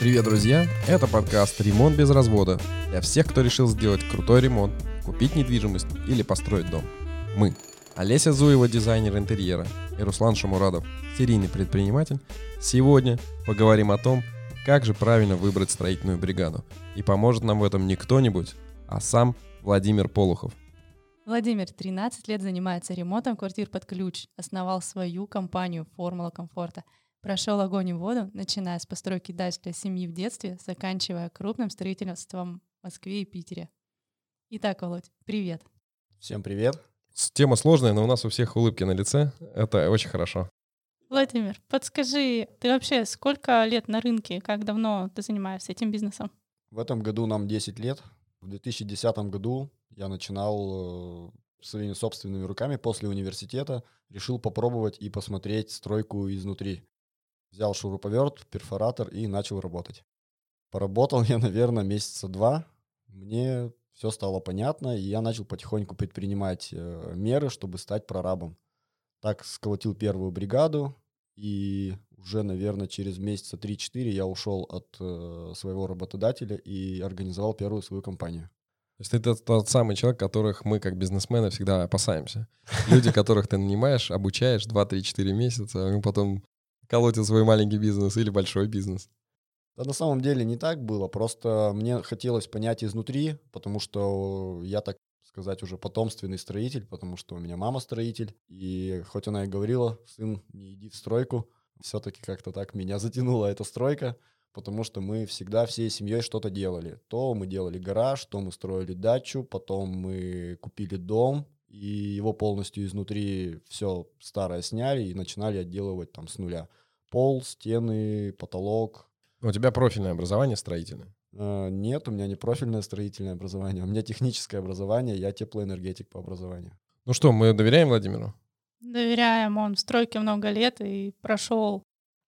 Привет, друзья! Это подкаст «Ремонт без развода» для всех, кто решил сделать крутой ремонт, купить недвижимость или построить дом. Мы – Олеся Зуева, дизайнер интерьера, и Руслан Шамурадов, серийный предприниматель. Сегодня поговорим о том, как же правильно выбрать строительную бригаду. И поможет нам в этом не кто-нибудь, а сам Владимир Полухов. Владимир 13 лет занимается ремонтом квартир под ключ, основал свою компанию «Формула комфорта», Прошел огонь и воду, начиная с постройки дач для семьи в детстве, заканчивая крупным строительством в Москве и Питере. Итак, Володь, привет. Всем привет. Тема сложная, но у нас у всех улыбки на лице. Это очень хорошо. Владимир, подскажи, ты вообще сколько лет на рынке, как давно ты занимаешься этим бизнесом? В этом году нам 10 лет. В 2010 году я начинал э, своими собственными руками после университета, решил попробовать и посмотреть стройку изнутри. Взял шуруповерт, перфоратор и начал работать. Поработал я, наверное, месяца два. Мне все стало понятно, и я начал потихоньку предпринимать э, меры, чтобы стать прорабом. Так сколотил первую бригаду, и уже, наверное, через месяца 3-4 я ушел от э, своего работодателя и организовал первую свою компанию. То есть это тот самый человек, которых мы, как бизнесмены, всегда опасаемся. Люди, которых ты нанимаешь, обучаешь 2-3-4 месяца, а потом колотит свой маленький бизнес или большой бизнес? Да на самом деле не так было, просто мне хотелось понять изнутри, потому что я, так сказать, уже потомственный строитель, потому что у меня мама строитель, и хоть она и говорила, сын, не иди в стройку, все-таки как-то так меня затянула эта стройка, потому что мы всегда всей семьей что-то делали. То мы делали гараж, то мы строили дачу, потом мы купили дом, и его полностью изнутри все старое сняли и начинали отделывать там с нуля пол, стены, потолок. У тебя профильное образование строительное? Uh, нет, у меня не профильное строительное образование, у меня техническое образование, я теплоэнергетик по образованию. Ну что, мы доверяем Владимиру? Доверяем, он в стройке много лет и прошел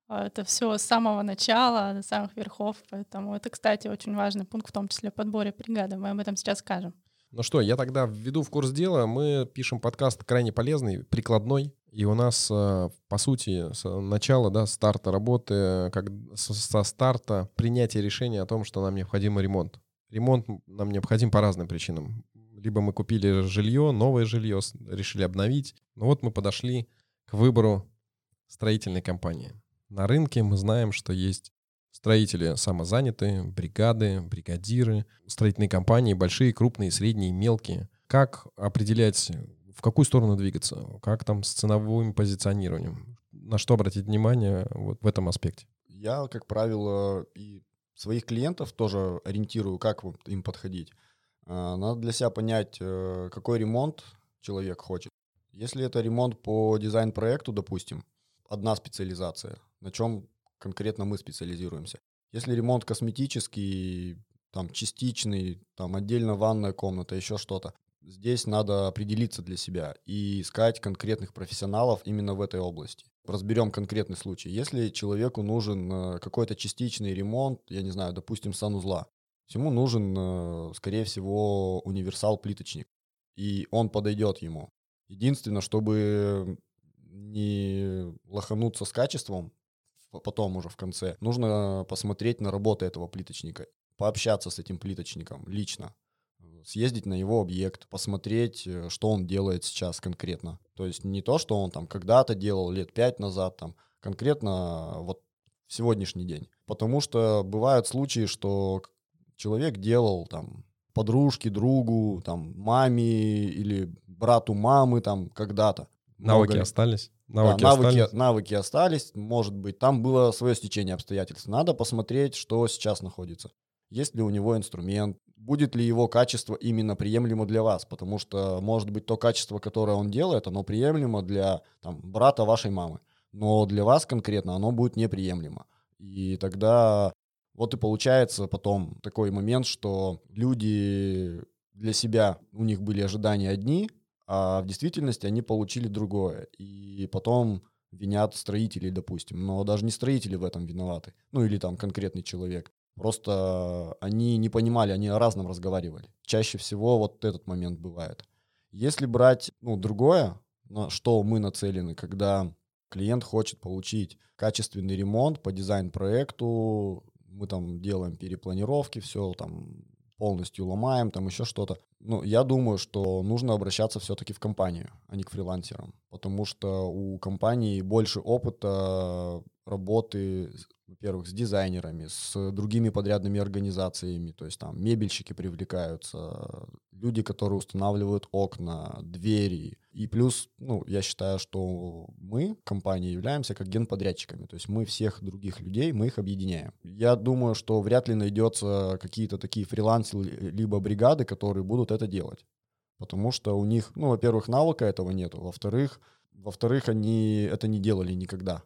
а, это все с самого начала, до самых верхов, поэтому это, кстати, очень важный пункт, в том числе в подборе бригады, мы об этом сейчас скажем. Ну что, я тогда введу в курс дела. Мы пишем подкаст крайне полезный, прикладной. И у нас, э, по сути, с начала, да, старта работы, как со старта принятия решения о том, что нам необходим ремонт. Ремонт нам необходим по разным причинам. Либо мы купили жилье, новое жилье, решили обновить. Ну вот мы подошли к выбору строительной компании. На рынке мы знаем, что есть Строители самозанятые, бригады, бригадиры, строительные компании, большие, крупные, средние, мелкие. Как определять, в какую сторону двигаться? Как там с ценовым позиционированием? На что обратить внимание вот в этом аспекте? Я, как правило, и своих клиентов тоже ориентирую, как им подходить. А, надо для себя понять, э, какой ремонт человек хочет. Если это ремонт по дизайн-проекту, допустим, одна специализация, на чем конкретно мы специализируемся. Если ремонт косметический, там частичный, там отдельно ванная комната, еще что-то, здесь надо определиться для себя и искать конкретных профессионалов именно в этой области. Разберем конкретный случай. Если человеку нужен э, какой-то частичный ремонт, я не знаю, допустим, санузла, ему нужен, э, скорее всего, универсал-плиточник, и он подойдет ему. Единственное, чтобы не лохануться с качеством, потом уже в конце, нужно посмотреть на работу этого плиточника, пообщаться с этим плиточником лично, съездить на его объект, посмотреть, э, что он делает сейчас конкретно. То есть не то, что он там когда-то делал лет пять назад, там конкретно вот в сегодняшний день. Потому что бывают случаи, что человек делал там подружке, другу, там маме или брату мамы там когда-то. Навыки остались? Навыки, да, навыки, остались? навыки остались, может быть, там было свое стечение обстоятельств. Надо посмотреть, что сейчас находится. Есть ли у него инструмент, будет ли его качество именно приемлемо для вас, потому что, может быть, то качество, которое он делает, оно приемлемо для там, брата вашей мамы, но для вас конкретно оно будет неприемлемо. И тогда вот и получается потом такой момент, что люди для себя, у них были ожидания одни, а в действительности они получили другое. И потом винят строителей, допустим. Но даже не строители в этом виноваты. Ну или там конкретный человек. Просто они не понимали, они о разном разговаривали. Чаще всего вот этот момент бывает. Если брать ну, другое, на что мы нацелены, когда клиент хочет получить качественный ремонт по дизайн-проекту, мы там делаем перепланировки, все там полностью ломаем, там еще что-то. Ну, я думаю, что нужно обращаться все-таки в компанию, а не к фрилансерам, потому что у компании больше опыта работы во-первых, с дизайнерами, с другими подрядными организациями, то есть там мебельщики привлекаются, люди, которые устанавливают окна, двери. И плюс, ну, я считаю, что мы, компания, являемся как генподрядчиками, то есть мы всех других людей, мы их объединяем. Я думаю, что вряд ли найдется какие-то такие фрилансы либо бригады, которые будут это делать. Потому что у них, ну, во-первых, навыка этого нету, во-вторых, во-вторых, они это не делали никогда.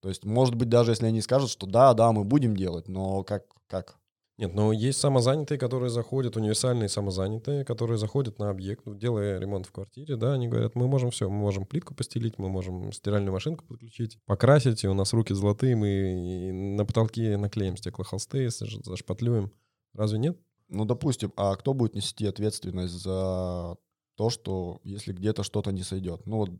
То есть, может быть, даже если они скажут, что да, да, мы будем делать, но как? как? Нет, но есть самозанятые, которые заходят, универсальные самозанятые, которые заходят на объект, ну, делая ремонт в квартире, да, они говорят, мы можем все, мы можем плитку постелить, мы можем стиральную машинку подключить, покрасить, и у нас руки золотые, мы на потолке наклеим стеклохолсты, зашпатлюем. Разве нет? Ну, допустим, а кто будет нести ответственность за то, что если где-то что-то не сойдет? Ну, вот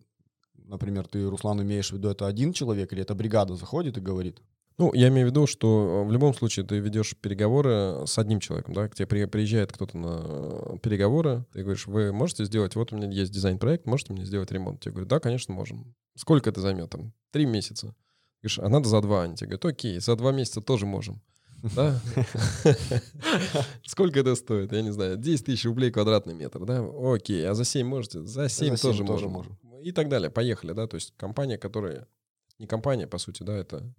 например, ты, Руслан, имеешь в виду, это один человек или это бригада заходит и говорит? Ну, я имею в виду, что э, в любом случае ты ведешь переговоры с одним человеком, да, к тебе приезжает кто-то на переговоры, ты говоришь, вы можете сделать, вот у меня есть дизайн-проект, можете мне сделать ремонт? Тебе говорят, да, конечно, можем. Сколько это займет? Там, три месяца. Говоришь, а надо за два. Они тебе говорят, окей, за два месяца тоже можем. Да? Сколько это стоит? Я не знаю. 10 тысяч рублей квадратный метр, да? Окей. А за 7 можете? За 7 тоже можем и так далее. Поехали, да, то есть компания, которая... Не компания, по сути, да, это...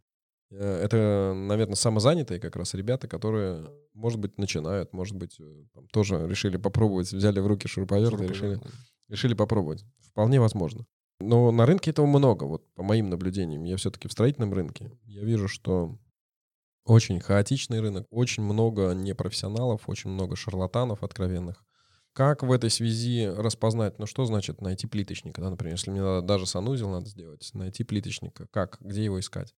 Э, это, наверное, самозанятые как раз ребята, которые, может быть, начинают, может быть, э, там, тоже решили попробовать, взяли в руки шуруповерт и решили, решили попробовать. Вполне возможно. Но на рынке этого много, вот по моим наблюдениям. Я все-таки в строительном рынке. Я вижу, что очень хаотичный рынок, очень много непрофессионалов, очень много шарлатанов откровенных. Как в этой связи распознать, ну что значит найти плиточника, да, например, если мне надо, даже санузел надо сделать, найти плиточника, как, где его искать?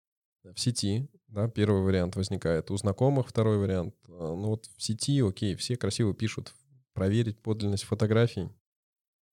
В сети, да, первый вариант возникает, у знакомых второй вариант. А, ну вот в сети, окей, все красиво пишут, проверить подлинность фотографий,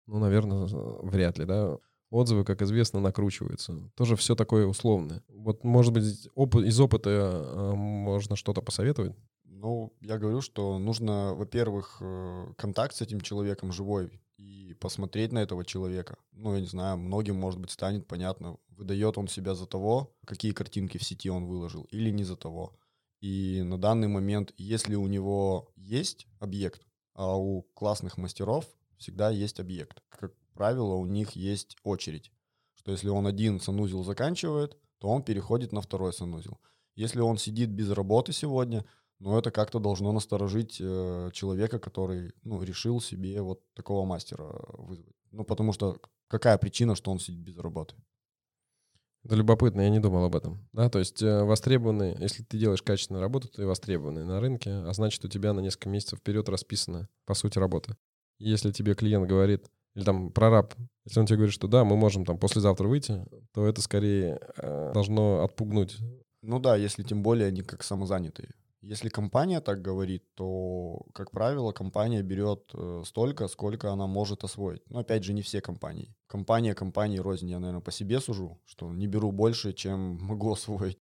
ну, наверное, вряд ли, да. Отзывы, как известно, накручиваются. Тоже все такое условное. Вот, может быть, опыт, из опыта а, можно что-то посоветовать? Ну, я говорю, что нужно, во-первых, э, контакт с этим человеком живой и посмотреть на этого человека. Ну, я не знаю, многим, может быть, станет понятно, выдает он себя за того, какие картинки в сети он выложил, или не за того. И на данный момент, если у него есть объект, а у классных мастеров всегда есть объект. Как правило, у них есть очередь. Что если он один санузел заканчивает, то он переходит на второй санузел. Если он сидит без работы сегодня, но это как-то должно насторожить э, человека, который ну, решил себе вот такого мастера вызвать. Ну, потому что какая причина, что он сидит без работы? Это любопытно, я не думал об этом. Да, то есть э, востребованный, если ты делаешь качественную работу, ты востребованный на рынке, а значит, у тебя на несколько месяцев вперед расписана, по сути, работа. И если тебе клиент говорит, или там прораб, если он тебе говорит, что да, мы можем там послезавтра выйти, то это скорее э, должно отпугнуть. Ну да, если тем более они как самозанятые. Если компания так говорит, то, как правило, компания берет э, столько, сколько она может освоить. Но опять же, не все компании. Компания компании рознь, я, наверное, по себе сужу, что не беру больше, чем могу освоить.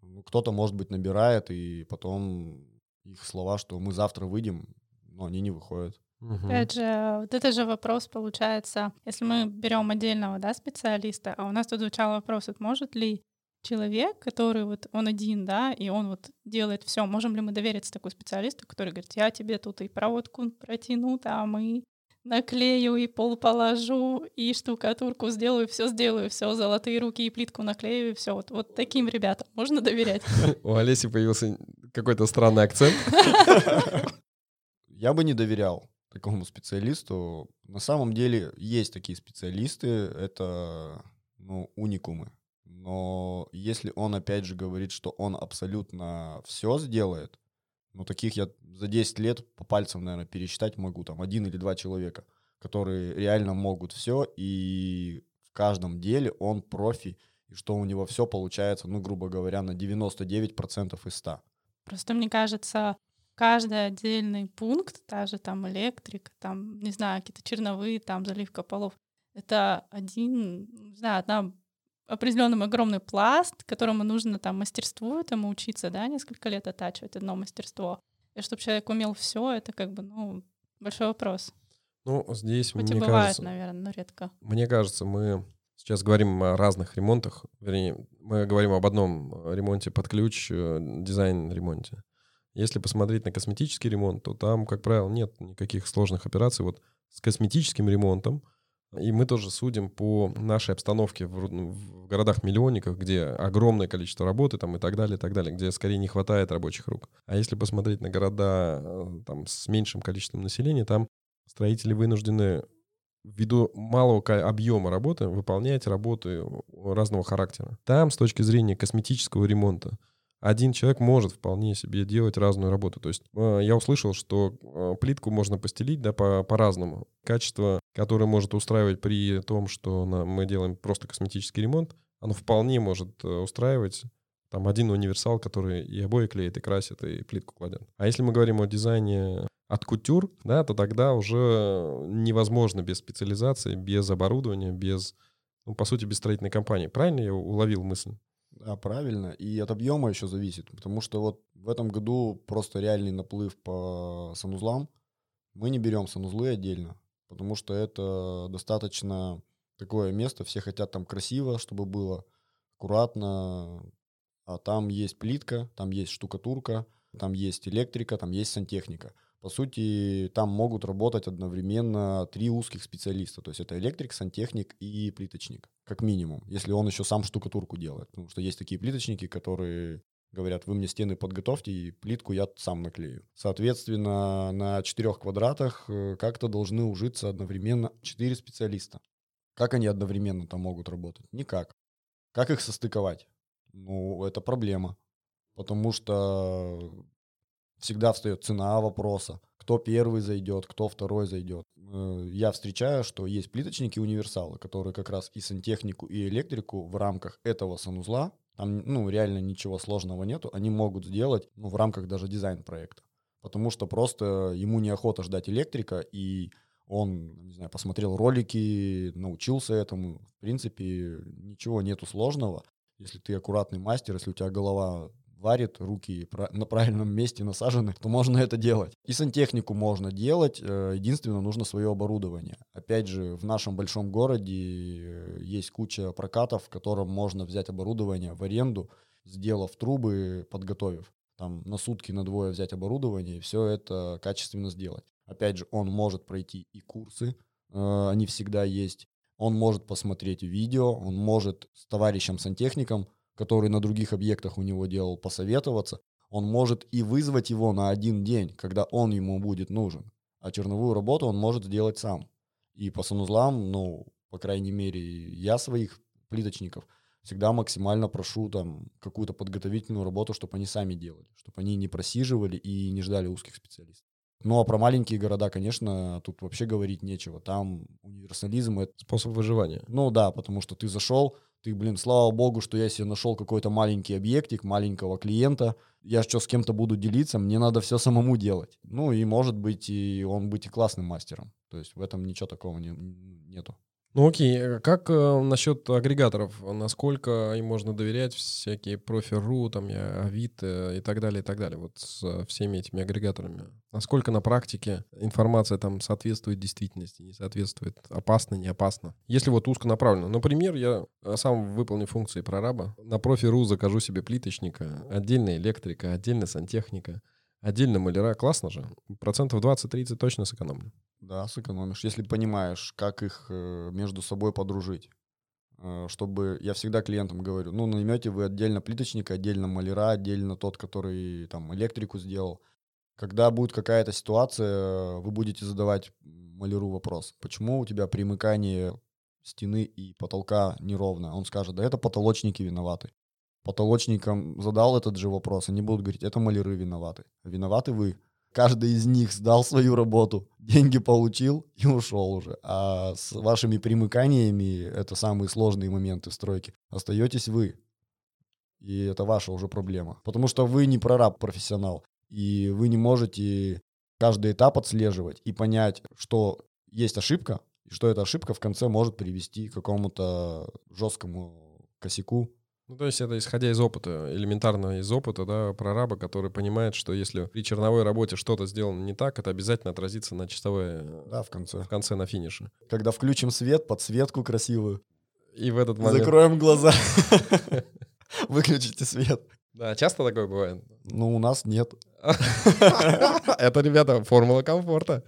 Ну, кто-то, может быть, набирает, и потом их слова, что мы завтра выйдем, но они не выходят. Угу. Опять же, вот это же вопрос получается, если мы берем отдельного да, специалиста, а у нас тут звучал вопрос, вот может ли человек, который вот он один, да, и он вот делает все. Можем ли мы довериться такому специалисту, который говорит, я тебе тут и проводку протяну, а мы наклею и пол положу, и штукатурку сделаю, все сделаю, все, золотые руки и плитку наклею, и все. Вот, вот таким ребятам можно доверять. У Олеси появился какой-то странный акцент. Я бы не доверял такому специалисту. На самом деле есть такие специалисты, это ну, уникумы. Но если он опять же говорит, что он абсолютно все сделает, ну таких я за 10 лет по пальцам, наверное, пересчитать могу, там один или два человека, которые реально могут все, и в каждом деле он профи, и что у него все получается, ну, грубо говоря, на 99% из 100. Просто мне кажется, каждый отдельный пункт, даже там электрика, там, не знаю, какие-то черновые, там заливка полов, это один, не знаю, одна определенный огромный пласт, которому нужно там мастерству этому учиться, да, несколько лет оттачивать одно мастерство. И чтобы человек умел все, это как бы, ну, большой вопрос. Ну, здесь, Хоть мне бывает, кажется, наверное, но редко. мне кажется, мы сейчас говорим о разных ремонтах. Вернее, мы говорим об одном ремонте под ключ, э, дизайн-ремонте. Если посмотреть на косметический ремонт, то там, как правило, нет никаких сложных операций. Вот с косметическим ремонтом, и мы тоже судим по нашей обстановке в, в городах-миллионниках, где огромное количество работы там, и так далее, и так далее, где скорее не хватает рабочих рук. А если посмотреть на города э, там, с меньшим количеством населения, там строители вынуждены ввиду малого объема работы выполнять работы разного характера. Там, с точки зрения косметического ремонта, один человек может вполне себе делать разную работу. То есть э, я услышал, что э, плитку можно постелить да, по- по-разному. Качество, которое может устраивать при том, что мы делаем просто косметический ремонт, оно вполне может э, устраивать там один универсал, который и обои клеит, и красит, и плитку кладет. А если мы говорим о дизайне от кутюр, да, то тогда уже невозможно без специализации, без оборудования, без, ну, по сути, без строительной компании. Правильно я уловил мысль? Да, правильно. И от объема еще зависит, потому что вот в этом году просто реальный наплыв по санузлам. Мы не берем санузлы отдельно, потому что это достаточно такое место, все хотят там красиво, чтобы было аккуратно, а там есть плитка, там есть штукатурка, там есть электрика, там есть сантехника. По сути, там могут работать одновременно три узких специалиста. То есть это электрик, сантехник и плиточник, как минимум, если он еще сам штукатурку делает. Потому что есть такие плиточники, которые говорят, вы мне стены подготовьте, и плитку я сам наклею. Соответственно, на четырех квадратах э, как-то должны ужиться одновременно четыре специалиста. Как они одновременно там могут работать? Никак. Как их состыковать? Ну, это проблема. Потому что всегда встает цена вопроса. Кто первый зайдет, кто второй зайдет. Э, Я встречаю, что есть плиточники универсалы, которые как раз и сантехнику, и электрику в рамках этого санузла, там ну, реально ничего сложного нету, они могут сделать ну, в рамках даже дизайн-проекта. Потому что просто ему неохота ждать электрика, и он, не знаю, посмотрел ролики, научился этому. В принципе, ничего нету сложного. Если ты аккуратный мастер, если у тебя голова варит, руки на правильном месте насажены, то можно это делать. И сантехнику можно делать, э, единственное, нужно свое оборудование. Опять же, в нашем большом городе э, есть куча прокатов, в котором можно взять оборудование в аренду, сделав трубы, подготовив. Там на сутки, на двое взять оборудование и все это качественно сделать. Опять же, он может пройти и курсы, э, они всегда есть. Он может посмотреть видео, он может с товарищем-сантехником который на других объектах у него делал, посоветоваться, он может и вызвать его на один день, когда он ему будет нужен. А черновую работу он может сделать сам. И по санузлам, ну, по крайней мере, я своих плиточников всегда максимально прошу там какую-то подготовительную работу, чтобы они сами делали, чтобы они не просиживали и не ждали узких специалистов. Ну а про маленькие города, конечно, тут вообще говорить нечего. Там универсализм это... Способ выживания. Ну да, потому что ты зашел, ты, блин, слава богу, что я себе нашел какой-то маленький объектик, маленького клиента. Я что, с кем-то буду делиться, мне надо все самому делать. Ну и может быть, и он быть и классным мастером. То есть в этом ничего такого не, нету. Ну окей, э, как э, насчет агрегаторов? Насколько им можно доверять всякие профи.ру, там, Авито и так далее, и так далее, вот с э, всеми этими агрегаторами? Насколько на практике информация там соответствует действительности, не соответствует, опасно, не опасно? Если вот узконаправленно. Например, я э, сам выполню функции прораба, на профи.ру закажу себе плиточника, отдельно электрика, отдельно сантехника, отдельно маляра. Классно же. Процентов 20-30 точно сэкономлю. Да, сэкономишь, если понимаешь, как их э, между собой подружить. Э, чтобы, я всегда клиентам говорю, ну, наймете вы отдельно плиточника, отдельно маляра, отдельно тот, который там электрику сделал. Когда будет какая-то ситуация, вы будете задавать маляру вопрос, почему у тебя примыкание стены и потолка неровно. Он скажет, да это потолочники виноваты. Потолочникам задал этот же вопрос, они будут говорить, это маляры виноваты. Виноваты вы. Каждый из них сдал свою работу, деньги получил и ушел уже. А с вашими примыканиями, это самые сложные моменты стройки, остаетесь вы. И это ваша уже проблема. Потому что вы не прораб профессионал. И вы не можете каждый этап отслеживать и понять, что есть ошибка, и что эта ошибка в конце может привести к какому-то жесткому косяку. Ну, то есть это исходя из опыта, элементарно из опыта, да, прораба, который понимает, что если при черновой работе что-то сделано не так, это обязательно отразится на чистовой... э, Да, в конце. В конце, на финише. Когда включим свет, подсветку красивую, И в этот момент... закроем глаза, выключите свет. Да, часто такое бывает? Ну, у нас нет. Это, ребята, формула комфорта.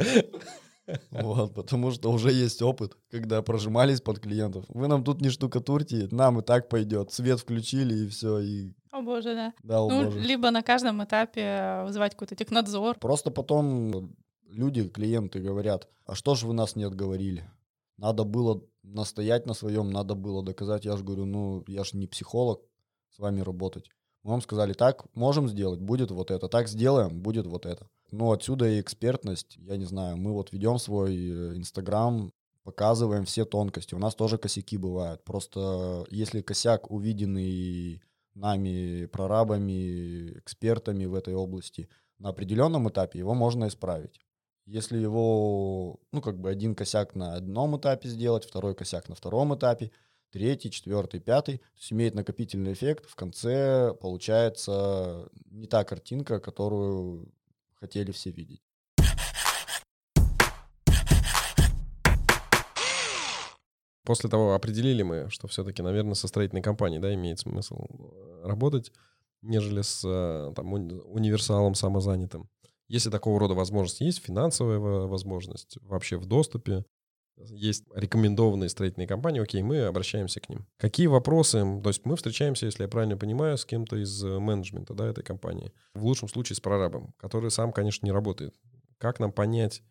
Вот, потому что уже есть опыт, когда прожимались под клиентов. Вы нам тут не штукатурьте, нам и так пойдет. Свет включили и все, и О боже, да. дал Ну, боже. либо на каждом этапе вызывать какой-то технадзор. Просто потом люди, клиенты говорят, а что же вы нас не отговорили? Надо было настоять на своем, надо было доказать. Я же говорю, ну, я же не психолог с вами работать. Мы вам сказали, так можем сделать, будет вот это, так сделаем, будет вот это. Ну, отсюда и экспертность, я не знаю, мы вот ведем свой э, Инстаграм, показываем все тонкости. У нас тоже косяки бывают. Просто если косяк увиденный нами, прорабами, экспертами в этой области, на определенном этапе его можно исправить. Если его, ну, как бы один косяк на одном этапе сделать, второй косяк на втором этапе, третий, четвертый, пятый, то есть имеет накопительный эффект, в конце получается не та картинка, которую хотели все видеть. После того определили мы, что все-таки, наверное, со строительной компанией, да, имеет смысл э, работать, нежели с э, там, уни- универсалом самозанятым. Если такого рода возможность есть, финансовая во- возможность вообще в доступе, есть рекомендованные строительные компании, окей, мы обращаемся к ним. Какие вопросы? То есть мы встречаемся, если я правильно понимаю, с кем-то из э, менеджмента да, этой компании. В лучшем случае с прорабом, который сам, конечно, не работает. Как нам понять,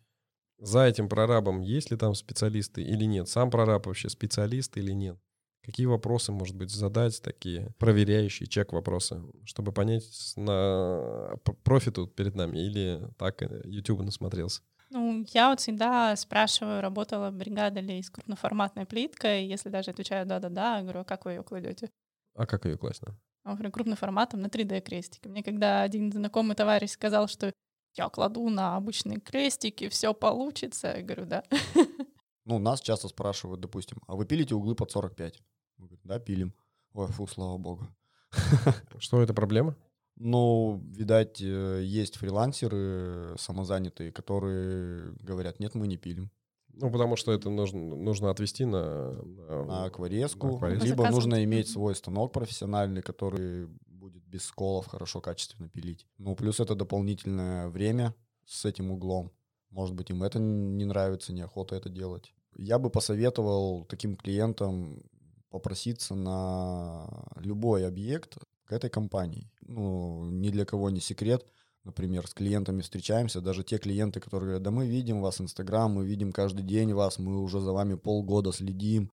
за этим прорабом есть ли там специалисты или нет? Сам прораб вообще специалист или нет? Какие вопросы, может быть, задать такие проверяющие чек-вопросы, чтобы понять, на п- профит тут перед нами или так э, YouTube насмотрелся? Ну, я вот всегда спрашиваю, работала бригада ли с крупноформатной плиткой, если даже отвечаю да-да-да, я говорю, а как вы ее кладете? А как ее класть? А, говорю, крупным форматом на 3D крестики. Мне когда один знакомый товарищ сказал, что я кладу на обычные крестики, все получится, я говорю, да. Ну, нас часто спрашивают, допустим, а вы пилите углы под 45? Мы говорим, да, пилим. Ой, фу, слава богу. Что это проблема? Ну, видать, э, есть фрилансеры самозанятые, которые говорят, нет, мы не пилим. Ну, потому что это нужно, нужно отвести на... на- На акварезку, на акварезку. либо Заказывать. нужно иметь свой станок профессиональный, который будет без сколов хорошо, качественно пилить. Ну, плюс это дополнительное время с этим углом. Может быть, им это не нравится, неохота это делать. Я бы посоветовал таким клиентам попроситься на любой объект к этой компании. Ну, ни для кого не секрет. Например, с клиентами встречаемся, даже те клиенты, которые говорят, да мы видим вас, Инстаграм, мы видим каждый день вас, мы уже за вами полгода следим,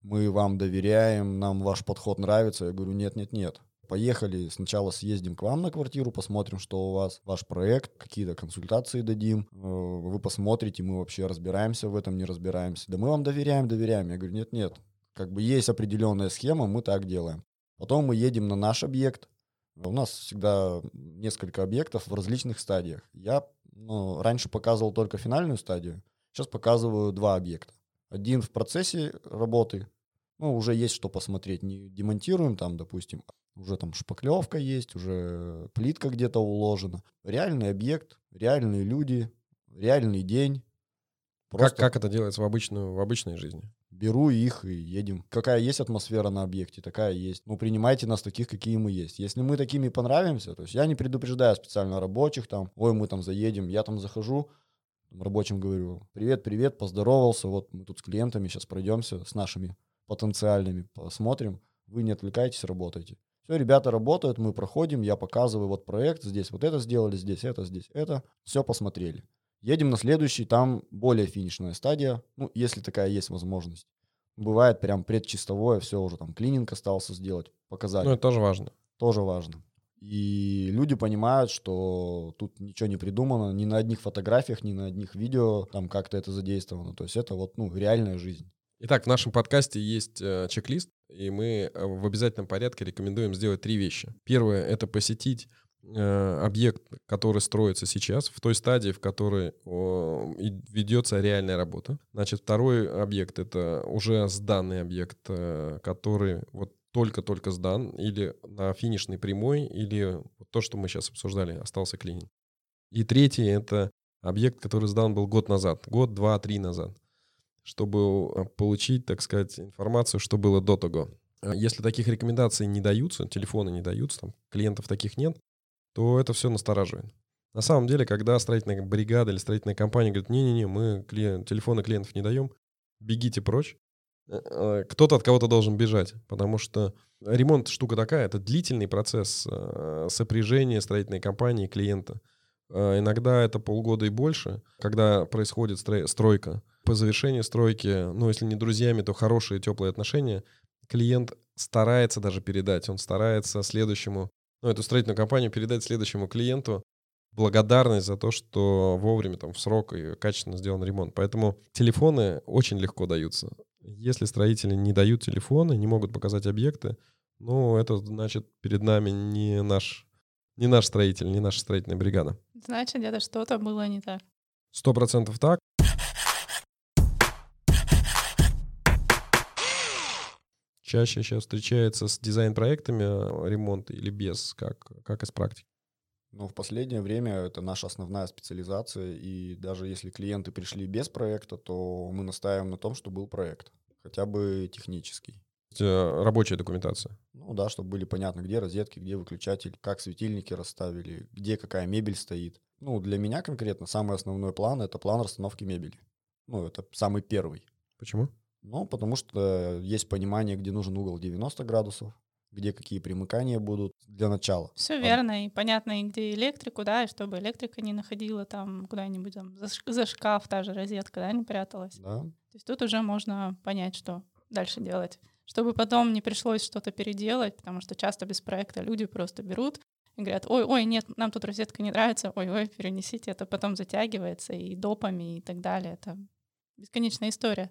мы вам доверяем, нам ваш подход нравится. Я говорю, нет-нет-нет. Поехали, сначала съездим к вам на квартиру, посмотрим, что у вас, ваш проект, какие-то консультации дадим. Э, Вы посмотрите, мы вообще разбираемся в этом, не разбираемся. Да мы вам доверяем, доверяем. Я говорю, нет-нет, как бы есть определенная схема, мы так делаем. Потом мы едем на наш объект. У нас всегда несколько объектов в различных стадиях. Я ну, раньше показывал только финальную стадию, сейчас показываю два объекта. Один в процессе работы, ну, уже есть что посмотреть. Не демонтируем там, допустим, уже там шпаклевка есть, уже плитка где-то уложена. Реальный объект, реальные люди, реальный день. Как, Просто как это делается в, обычную, в обычной жизни? Беру их и едем. Какая есть атмосфера на объекте, такая есть. Ну, принимайте нас таких, какие мы есть. Если мы такими понравимся, то есть я не предупреждаю специально рабочих там, ой, мы там заедем, я там захожу, рабочим говорю, привет, привет, поздоровался, вот мы тут с клиентами сейчас пройдемся, с нашими потенциальными, посмотрим, вы не отвлекайтесь, работайте. Все, ребята работают, мы проходим, я показываю вот проект, здесь вот это сделали, здесь это, здесь это, все посмотрели. Едем на следующий, там более финишная стадия, ну, если такая есть возможность. Бывает прям предчистовое, все уже там клининг остался сделать, показать. Ну, это тоже важно. Тоже важно. И люди понимают, что тут ничего не придумано, ни на одних фотографиях, ни на одних видео там как-то это задействовано. То есть это вот, ну, реальная жизнь. Итак, в нашем подкасте есть э, чек-лист, и мы э, в обязательном порядке рекомендуем сделать три вещи. Первое — это посетить объект, который строится сейчас, в той стадии, в которой ведется реальная работа. Значит, второй объект — это уже сданный объект, э, который вот только-только сдан, или на финишной прямой, или то, что мы сейчас обсуждали, остался клининг. И третий — это объект, который сдан был год назад, год, два, три назад, чтобы э, получить, так сказать, информацию, что было до того. А если таких рекомендаций не даются, телефоны не даются, там, клиентов таких нет, то это все настораживает. На самом деле, когда строительная бригада или строительная компания говорит, не-не-не, мы клиент, телефоны клиентов не даем, бегите прочь, э, э, кто-то от кого-то должен бежать, потому что ремонт штука такая, это длительный процесс сопряжения строительной компании и клиента. Иногда это полгода и больше, когда происходит стройка. По завершении стройки, ну, если не друзьями, то хорошие теплые отношения клиент старается даже передать, он старается следующему, ну, эту строительную компанию передать следующему клиенту благодарность за то, что вовремя, там, в срок и качественно сделан ремонт. Поэтому телефоны очень легко даются. Если строители не дают телефоны, не могут показать объекты, ну, это значит, перед нами не наш, не наш строитель, не наша строительная бригада. Значит, где-то что-то было не так. Сто процентов так. Чаще сейчас встречается с дизайн-проектами э, ремонта или без, как, как из практики? Ну, в последнее время это наша основная специализация, и даже если клиенты пришли без проекта, то мы настаиваем на том, что был проект, хотя бы технический. Э, рабочая документация? Ну да, чтобы были понятны, где розетки, где выключатель, как светильники расставили, где какая мебель стоит. Ну, для меня конкретно самый основной план — это план расстановки мебели. Ну, это самый первый. Почему? Ну, потому что есть понимание, где нужен угол 90 градусов, где какие примыкания будут для начала. Все верно, и понятно, и где электрику, да, и чтобы электрика не находила там куда-нибудь там за, за шкаф, та же розетка, да, не пряталась. Да. То есть тут уже можно понять, что дальше делать. Чтобы потом не пришлось что-то переделать, потому что часто без проекта люди просто берут и говорят, ой, ой, нет, нам тут розетка не нравится, ой, ой, перенесите, это потом затягивается и допами и так далее. Это бесконечная история.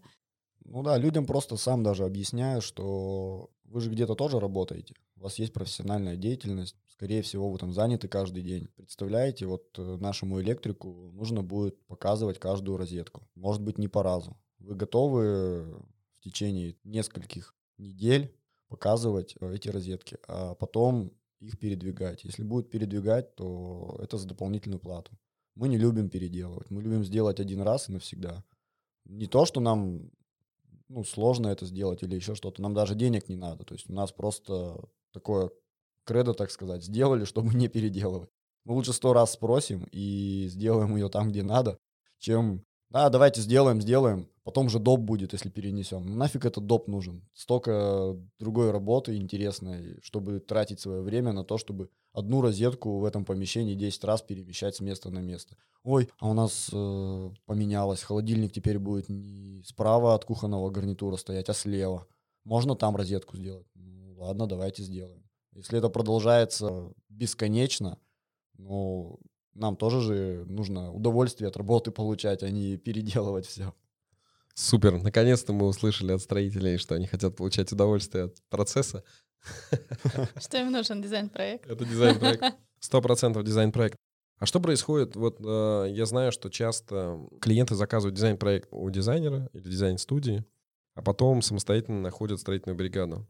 Ну да, людям просто сам даже объясняю, что вы же где-то тоже работаете, у вас есть профессиональная деятельность, скорее всего, вы там заняты каждый день. Представляете, вот э, нашему электрику нужно будет показывать каждую розетку. Может быть, не по разу. Вы готовы в течение нескольких недель показывать э, эти розетки, а потом их передвигать. Если будет передвигать, то это за дополнительную плату. Мы не любим переделывать, мы любим сделать один раз и навсегда. Не то, что нам ну, сложно это сделать или еще что-то. Нам даже денег не надо. То есть у нас просто такое кредо, так сказать, сделали, чтобы не переделывать. Мы лучше сто раз спросим и сделаем ее там, где надо, чем да, давайте сделаем, сделаем, потом же доп будет, если перенесем. Ну, нафиг этот доп нужен? Столько другой работы интересной, чтобы тратить свое время на то, чтобы одну розетку в этом помещении 10 раз перемещать с места на место. Ой, а у нас э, поменялось, холодильник теперь будет не справа от кухонного гарнитура стоять, а слева. Можно там розетку сделать? Ну, ладно, давайте сделаем. Если это продолжается бесконечно, ну, нам тоже же нужно удовольствие от работы получать, а не переделывать все. Супер. Наконец-то мы услышали от строителей, что они хотят получать удовольствие от процесса. Что им нужен дизайн-проект? Это дизайн-проект. Сто процентов дизайн-проект. А что происходит? Вот э, я знаю, что часто клиенты заказывают дизайн-проект у дизайнера или дизайн-студии, а потом самостоятельно находят строительную бригаду.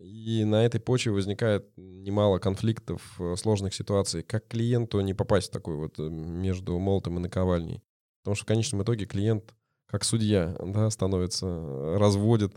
И на этой почве возникает немало конфликтов, э, сложных ситуаций. Как клиенту не попасть в такой вот э, между молотом и наковальней? Потому что в конечном итоге клиент, как судья, да, становится, разводит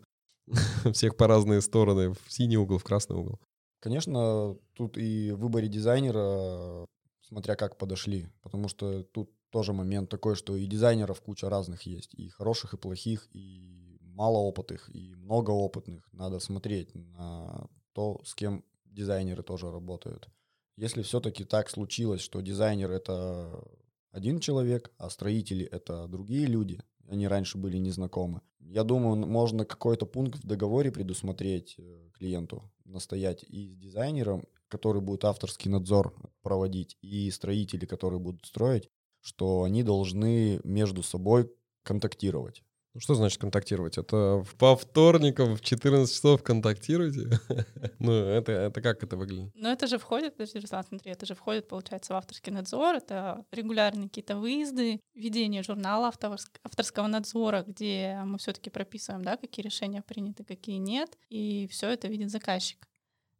всех по разные стороны, в синий угол, в красный угол. Конечно, тут и в выборе дизайнера, смотря как подошли, потому что тут тоже момент такой, что и дизайнеров куча разных есть, и хороших, и плохих, и мало опытных и много опытных. Надо смотреть на то, с кем дизайнеры тоже работают. Если все-таки так случилось, что дизайнер это один человек, а строители это другие люди, они раньше были незнакомы. Я думаю, можно какой-то пункт в договоре предусмотреть э, клиенту, настоять и с дизайнером, который будет авторский надзор проводить, и строители, которые будут строить, что они должны между собой контактировать. Ну, что значит контактировать? Это по вторникам в 14 часов контактируйте? Ну, это, это как это выглядит? Ну, это же входит, подожди, Руслан, смотри, это же входит, получается, в авторский надзор, это регулярные какие-то выезды, ведение журнала авторского надзора, где мы все таки прописываем, да, какие решения приняты, какие нет, и все это видит заказчик.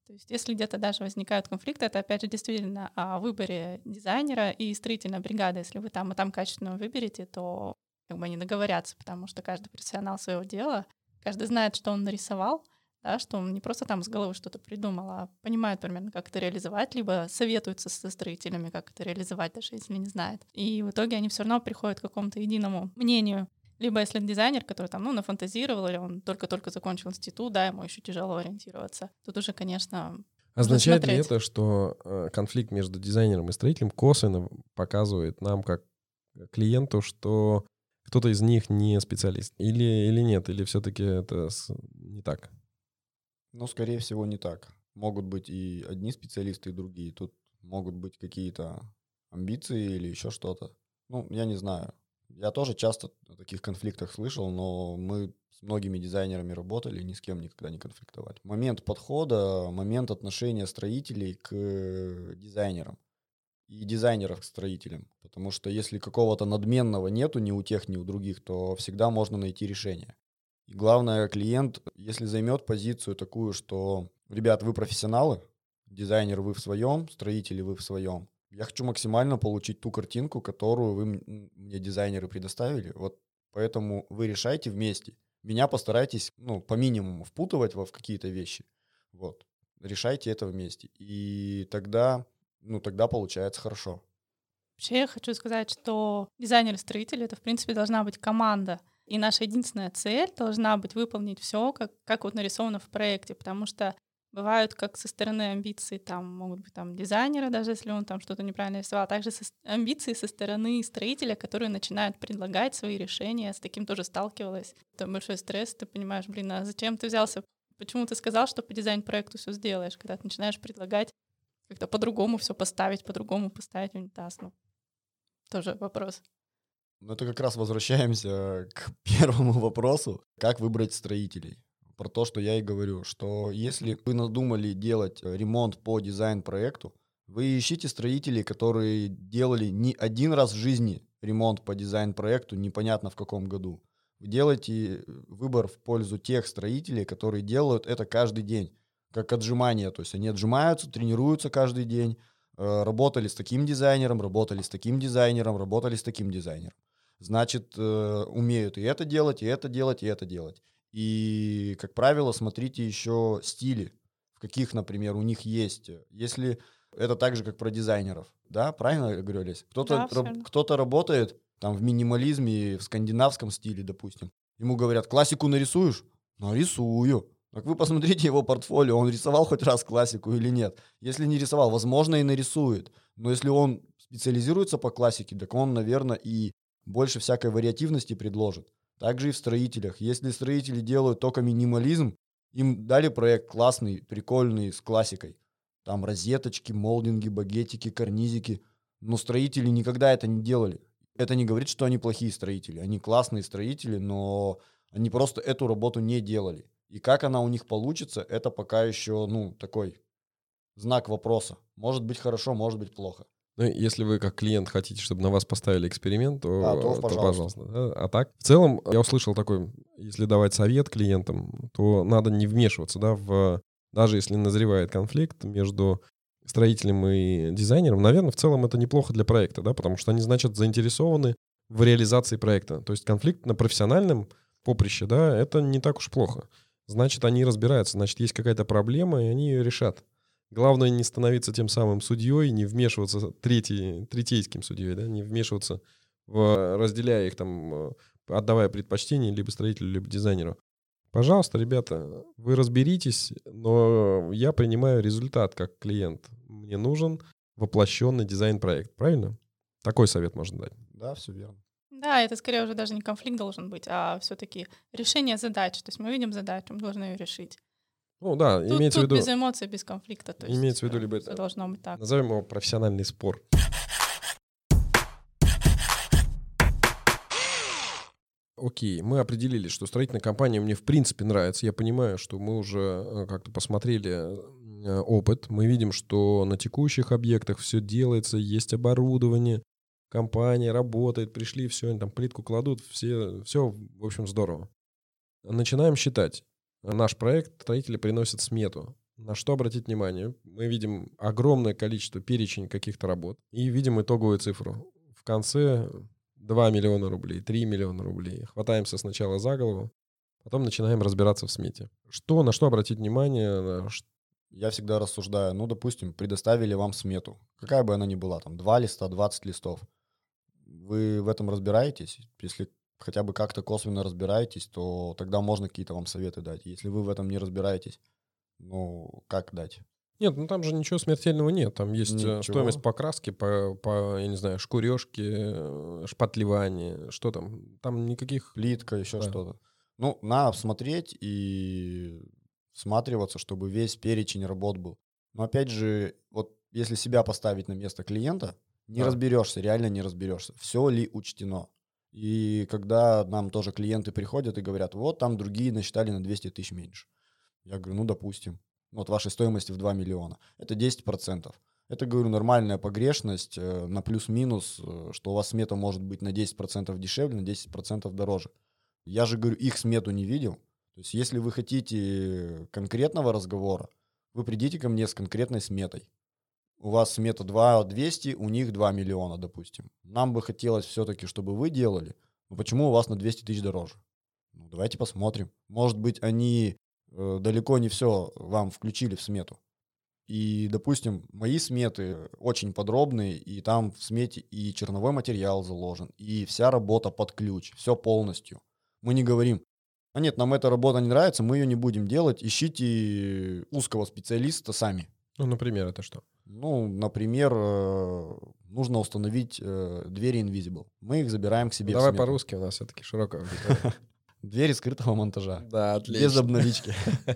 То есть если где-то даже возникают конфликты, это опять же действительно о выборе дизайнера и строительной бригады. Если вы там и там качественно выберете, то как бы они договорятся, потому что каждый профессионал своего дела, каждый знает, что он нарисовал, да, что он не просто там с головы что-то придумал, а понимает примерно, как это реализовать, либо советуется со строителями, как это реализовать, даже если не знает. И в итоге они все равно приходят к какому-то единому мнению. Либо если дизайнер, который там, ну, нафантазировал, или он только-только закончил институт, да, ему еще тяжело ориентироваться. Тут уже, конечно, Означает ли это, что э, конфликт между дизайнером и строителем косвенно показывает нам, как клиенту, что кто-то из них не специалист? Или, или нет? Или все-таки это не так? Ну, скорее всего, не так. Могут быть и одни специалисты, и другие. Тут могут быть какие-то амбиции или еще что-то. Ну, я не знаю. Я тоже часто о таких конфликтах слышал, но мы с многими дизайнерами работали, ни с кем никогда не конфликтовали. Момент подхода, момент отношения строителей к дизайнерам и дизайнеров к строителям. Потому что если какого-то надменного нету ни у тех, ни у других, то всегда можно найти решение. И главное, клиент, если займет позицию такую, что, ребят, вы профессионалы, дизайнер вы в своем, строители вы в своем, я хочу максимально получить ту картинку, которую вы мне, дизайнеры, предоставили. Вот поэтому вы решайте вместе. Меня постарайтесь, ну, по минимуму впутывать во в какие-то вещи. Вот. Решайте это вместе. И тогда ну тогда получается хорошо. Вообще я хочу сказать, что дизайнер-строитель — это, в принципе, должна быть команда. И наша единственная цель должна быть выполнить все, как, как вот нарисовано в проекте, потому что бывают как со стороны амбиций, там могут быть там дизайнера, даже если он там что-то неправильно рисовал, а также со, амбиции со стороны строителя, которые начинают предлагать свои решения, с таким тоже сталкивалась. Это большой стресс, ты понимаешь, блин, а зачем ты взялся Почему ты сказал, что по дизайн-проекту все сделаешь, когда ты начинаешь предлагать как-то по-другому все поставить, по-другому поставить унитаз. Ну, тоже вопрос. Ну, это как раз возвращаемся к первому вопросу. Как выбрать строителей? Про то, что я и говорю, что если вы надумали делать ремонт по дизайн-проекту, вы ищите строителей, которые делали не один раз в жизни ремонт по дизайн-проекту, непонятно в каком году. Вы делаете выбор в пользу тех строителей, которые делают это каждый день как отжимания, то есть они отжимаются, тренируются каждый день, э, работали с таким дизайнером, работали с таким дизайнером, работали с таким дизайнером. Значит, э, умеют и это делать, и это делать, и это делать. И, как правило, смотрите еще стили, в каких, например, у них есть. Если это так же, как про дизайнеров, да, правильно я говорю, Олесь? Кто-то, да, раб, кто-то работает там в минимализме, в скандинавском стиле, допустим. Ему говорят, классику нарисуешь? Нарисую. Так вы посмотрите его портфолио, он рисовал хоть раз классику или нет. Если не рисовал, возможно, и нарисует. Но если он специализируется по классике, так он, наверное, и больше всякой вариативности предложит. Также и в строителях. Если строители делают только минимализм, им дали проект классный, прикольный, с классикой. Там розеточки, молдинги, багетики, карнизики. Но строители никогда это не делали. Это не говорит, что они плохие строители. Они классные строители, но они просто эту работу не делали. И как она у них получится, это пока еще, ну, такой знак вопроса. Может быть хорошо, может быть плохо. Ну, если вы как клиент хотите, чтобы на вас поставили эксперимент, то, а, то, то пожалуйста. пожалуйста. Да? А так, в целом, я услышал такой, если давать совет клиентам, то надо не вмешиваться, да, в даже если назревает конфликт между строителем и дизайнером, наверное, в целом это неплохо для проекта, да, потому что они, значит, заинтересованы в реализации проекта. То есть конфликт на профессиональном поприще, да, это не так уж плохо значит, они разбираются, значит, есть какая-то проблема, и они ее решат. Главное не становиться тем самым судьей, не вмешиваться третий, третейским судьей, да, не вмешиваться, в, разделяя их там, э, отдавая предпочтение либо строителю, либо дизайнеру. Пожалуйста, ребята, вы разберитесь, но я принимаю результат как клиент. Мне нужен воплощенный дизайн-проект, правильно? Такой совет можно дать. Да, все верно. Да, это скорее уже даже не конфликт должен быть, а все-таки решение задач. То есть мы видим задачу, мы должны ее решить. Ну да, тут, имеется тут в виду... без эмоций, без конфликта. То имеется в виду либо это... должно быть так. Назовем его профессиональный спор. Окей, мы определили, что строительная компания мне в принципе нравится. Я понимаю, что мы уже э, как-то посмотрели э, опыт. Мы видим, что на текущих объектах все делается, есть оборудование, компания работает, пришли, все, они там плитку кладут, все, все, в общем, здорово. Начинаем считать. Наш проект строители приносят смету. На что обратить внимание? Мы видим огромное количество перечень каких-то работ и видим итоговую цифру. В конце 2 миллиона рублей, 3 миллиона рублей. Хватаемся сначала за голову, потом начинаем разбираться в смете. Что, на что обратить внимание? Я всегда рассуждаю, ну, допустим, предоставили вам смету, какая бы она ни была, там, 2 листа, 20 листов. Вы в этом разбираетесь? Если хотя бы как-то косвенно разбираетесь, то тогда можно какие-то вам советы дать. Если вы в этом не разбираетесь, ну, как дать? Нет, ну там же ничего смертельного нет. Там есть э, ничего. стоимость покраски, по, по, я не знаю, шкурежки, э, шпатлевание, что там. Там никаких... Плитка, еще да. что-то. Ну, надо смотреть и всматриваться, чтобы весь перечень работ был. Но опять же, вот если себя поставить на место клиента, не да. разберешься, реально не разберешься, все ли учтено. И когда нам тоже клиенты приходят и говорят, вот там другие насчитали на 200 тысяч меньше. Я говорю, ну, допустим, от вашей стоимости в 2 миллиона. Это 10%. Это, говорю, нормальная погрешность э, на плюс-минус, э, что у вас смета может быть на 10% дешевле, на 10% дороже. Я же, говорю, их смету не видел. То есть, если вы хотите конкретного разговора, вы придите ко мне с конкретной сметой. У вас смета 2 200, у них 2 миллиона, допустим. Нам бы хотелось все-таки, чтобы вы делали. Но почему у вас на 200 тысяч дороже? Ну, давайте посмотрим. Может быть, они Э, далеко не все вам включили в смету. И, допустим, мои сметы очень подробные, и там в смете и черновой материал заложен, и вся работа под ключ, все полностью. Мы не говорим, а нет, нам эта работа не нравится, мы ее не будем делать, ищите узкого специалиста сами. Ну, например, это что? Ну, например, э, нужно установить э, двери Invisible. Мы их забираем к себе. Давай по-русски, у нас все-таки широкая Двери скрытого монтажа. Да, отлично. Без обновички.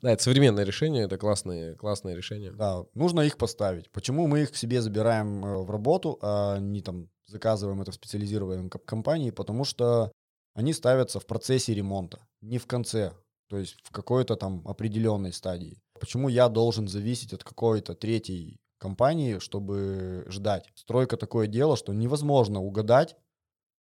Да, это современное решение, это классное, классное решение. Да, нужно их поставить. Почему мы их к себе забираем э, в работу, а не там заказываем это в специализированной компании? Потому что они ставятся в процессе ремонта, не в конце, то есть в какой-то там определенной стадии. Почему я должен зависеть от какой-то третьей компании, чтобы ждать? Стройка такое дело, что невозможно угадать,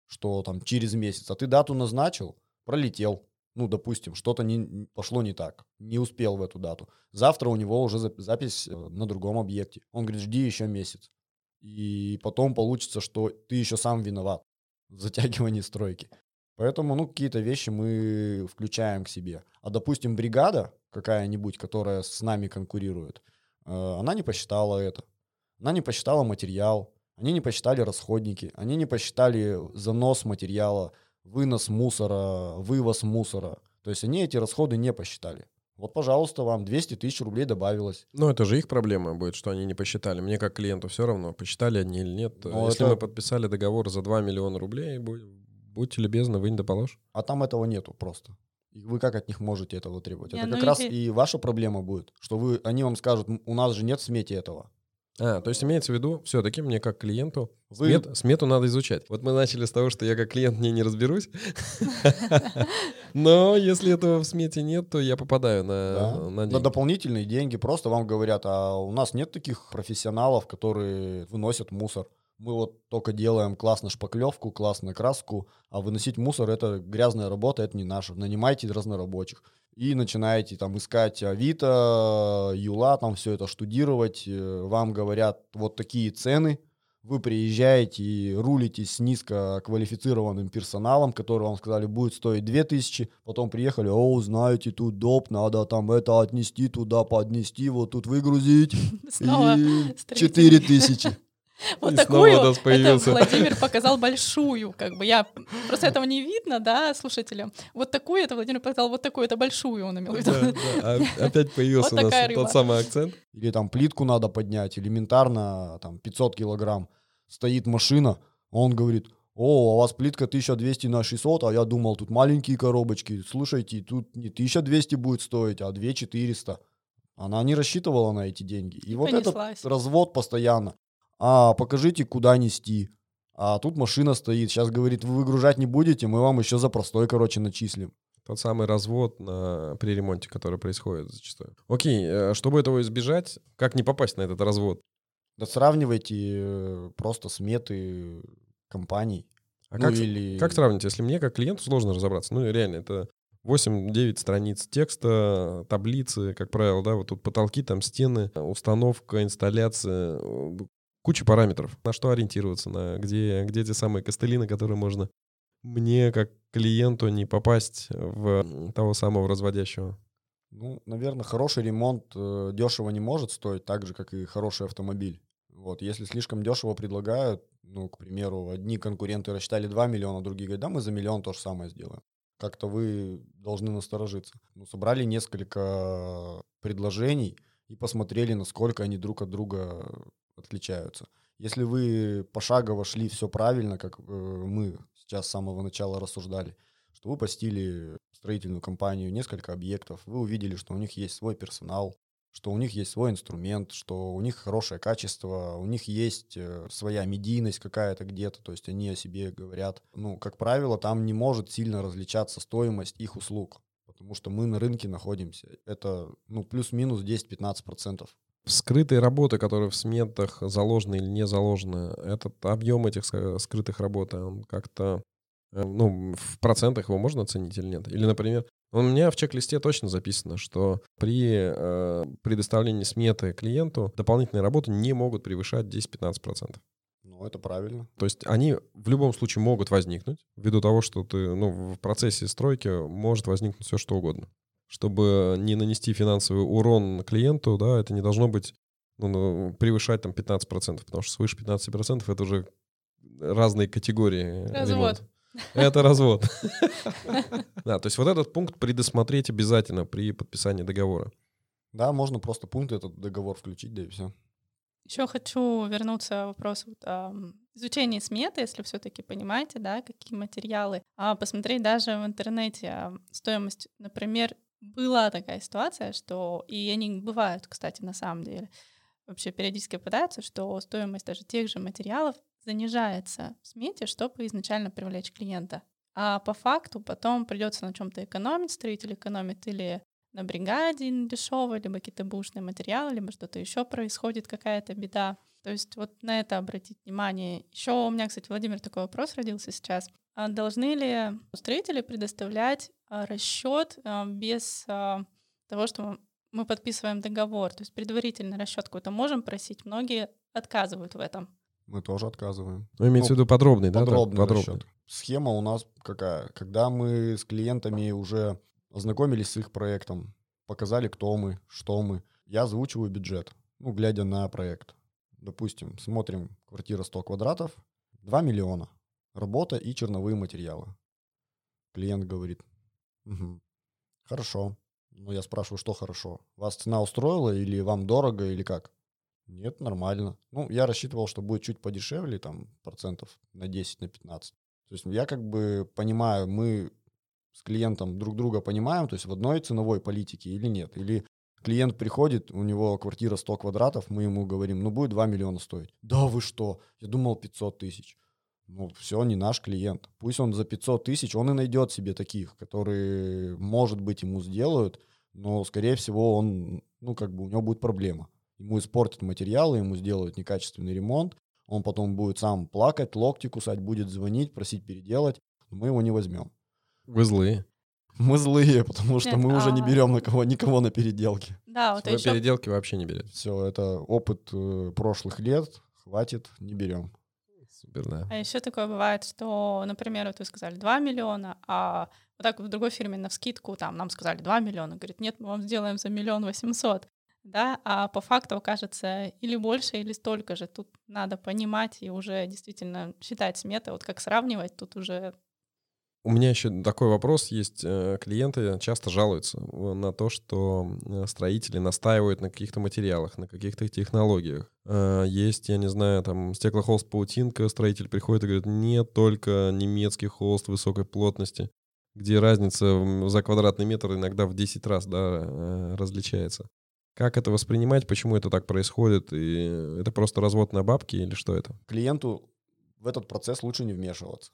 что там через месяц, а ты дату назначил, пролетел, ну, допустим, что-то не, пошло не так, не успел в эту дату. Завтра у него уже запись э, на другом объекте. Он говорит, жди еще месяц. И потом получится, что ты еще сам виноват в затягивании стройки. Поэтому, ну, какие-то вещи мы включаем к себе. А, допустим, бригада какая-нибудь, которая с нами конкурирует, э, она не посчитала это. Она не посчитала материал, они не посчитали расходники, они не посчитали занос материала, вынос мусора, вывоз мусора. То есть они эти расходы не посчитали. Вот, пожалуйста, вам 200 тысяч рублей добавилось. Ну, это же их проблема будет, что они не посчитали. Мне как клиенту все равно, посчитали они или нет. Но ну, Если это... мы подписали договор за 2 миллиона рублей, будьте любезны, вынь да положь. А там этого нету просто. И вы как от них можете этого требовать? Не, это ну как раз и ваша проблема будет, что вы, они вам скажут, у нас же нет в смете этого. А, то есть имеется в виду, все-таки мне как клиенту Вы... смет, смету надо изучать. Вот мы начали с того, что я как клиент не, не разберусь. Но если этого в смете нет, то я попадаю на, на, на дополнительные деньги. Просто вам говорят, а у нас нет таких профессионалов, которые выносят мусор. Мы вот только делаем классно шпаклевку, классную краску, а выносить мусор — это грязная работа, это не наша. Нанимайте разнорабочих и начинаете там искать Авито, Юла, там все это штудировать, э, вам говорят вот такие цены, вы приезжаете и рулите с низкоквалифицированным персоналом, который вам сказали будет стоить 2000, потом приехали, о, знаете, тут доп, надо там это отнести туда, поднести, вот тут выгрузить, и 4000. Вот и такую, это Владимир показал большую, как бы я, просто этого не видно, да, слушателям. Вот такую, это Владимир показал вот такую, это большую он имел в виду. Да, да. А, опять появился вот у нас тот самый акцент. Или там плитку надо поднять, элементарно, там 500 килограмм, стоит машина, он говорит, о, у вас плитка 1200 на 600, а я думал, тут маленькие коробочки, слушайте, тут не 1200 будет стоить, а 2400. Она не рассчитывала на эти деньги. И, и вот этот развод постоянно а покажите, куда нести. А тут машина стоит, сейчас говорит, вы выгружать не будете, мы вам еще за простой, короче, начислим. Тот самый развод на, при ремонте, который происходит зачастую. Окей, э, чтобы этого избежать, как не попасть на этот развод? Да сравнивайте э, просто сметы компаний. А Ну, как, или- как сравнить, если мне как клиенту сложно разобраться? Ну, реально, это 8-9 страниц текста, таблицы, как правило, да, вот тут потолки, там стены, установка, инсталляция, э, куча параметров. На что ориентироваться, на где, где те самые костыли, на которые можно мне, как клиенту, не попасть в того самого разводящего. Ну, наверное, хороший ремонт э, дешево не может стоить так же, как и хороший автомобиль. Вот, если слишком дешево предлагают, ну, к примеру, одни конкуренты рассчитали 2 миллиона, другие говорят, да, мы за миллион то же самое сделаем. Как-то вы должны насторожиться. Ну, собрали несколько предложений и посмотрели, насколько они друг от друга отличаются. Если вы пошагово шли все правильно, как э, мы сейчас с самого начала рассуждали, что вы постили строительную компанию, несколько объектов, вы увидели, что у них есть свой персонал, что у них есть свой инструмент, что у них хорошее качество, у них есть э, своя медийность какая-то где-то, то есть они о себе говорят. Ну, как правило, там не может сильно различаться стоимость их услуг, потому что мы на рынке находимся. Это, ну, плюс-минус 10-15%. Скрытые работы, которые в сметах заложены или не заложены, этот объем этих скрытых работ, он как-то, э, ну, в процентах его можно оценить или нет? Или, например, у меня в чек-листе точно записано, что при э, предоставлении сметы клиенту дополнительные работы не могут превышать 10-15%. Ну, это правильно. То есть они в любом случае могут возникнуть, ввиду того, что ты, ну, в процессе стройки может возникнуть все что угодно. Чтобы не нанести финансовый урон клиенту, да, это не должно быть, ну, ну, превышать там 15%, потому что свыше 15% это уже разные категории Развод. ремонта. Это развод. Да, то есть вот этот пункт предусмотреть обязательно при подписании договора. Да, можно просто пункт этот договор включить, да и все. Еще хочу вернуться к вопросу изучения сметы, если все-таки понимаете, да, какие материалы. А посмотреть даже в интернете а, стоимость, например, была такая ситуация, что, и они бывают, кстати, на самом деле, вообще периодически попадаются, что стоимость даже тех же материалов занижается в смете, чтобы изначально привлечь клиента. А по факту потом придется на чем-то экономить, строитель экономит или на бригаде дешевые, либо какие-то бушные материалы, либо что-то еще происходит, какая-то беда. То есть вот на это обратить внимание. Еще у меня, кстати, Владимир, такой вопрос родился сейчас. А должны ли строители предоставлять расчет а, без а, того, что мы подписываем договор? То есть предварительный расчет какой-то можем просить? Многие отказывают в этом. Мы тоже отказываем. Ну, имеется Ну, в виду подробный, да? да? Подробный расчет. Схема у нас какая? Когда мы с клиентами уже ознакомились с их проектом, показали, кто мы, что мы, я озвучиваю бюджет, ну, глядя на проект. Допустим, смотрим, квартира 100 квадратов, 2 миллиона, работа и черновые материалы. Клиент говорит, «Мгм, хорошо. Ну, я спрашиваю, что хорошо? Вас цена устроила или вам дорого, или как? Нет, нормально. Ну, я рассчитывал, что будет чуть подешевле, там, процентов на 10, на 15. То есть я как бы понимаю, мы с клиентом друг друга понимаем, то есть в одной ценовой политике или нет. Или клиент приходит, у него квартира 100 квадратов, мы ему говорим, ну, будет 2 миллиона стоить. Да вы что? Я думал 500 тысяч. Ну, все, не наш клиент. Пусть он за 500 тысяч, он и найдет себе таких, которые, может быть, ему сделают, но, скорее всего, он, ну, как бы у него будет проблема. Ему испортят материалы, ему сделают некачественный ремонт, он потом будет сам плакать, локти кусать, будет звонить, просить переделать, мы его не возьмем. Вы злые. Мы злые, потому что Нет, мы уже не а- берем на кого, никого на переделки. Да, вот Вы еще переделки вообще не берете. Все, это опыт э, прошлых лет, хватит, не берем. Супер, да. А еще такое бывает, что, например, вот вы сказали 2 миллиона, а вот так в другой фирме на вскидку там нам сказали 2 миллиона, говорит, нет, мы вам сделаем за миллион восемьсот, да, а по факту окажется или больше, или столько же. Тут надо понимать и уже действительно считать сметы, вот как сравнивать, тут уже У меня еще такой вопрос есть. Э, Клиенты часто жалуются э, на то, что э, строители настаивают на каких-то материалах, на каких-то технологиях. Есть, я не знаю, там стеклохолст, паутинка, строитель приходит и говорит, нет, только немецкий холст высокой плотности, где разница за квадратный метр иногда в 10 раз да, различается. Как это воспринимать, почему это так происходит, и это просто развод на бабки или что это? Клиенту в этот процесс лучше не вмешиваться,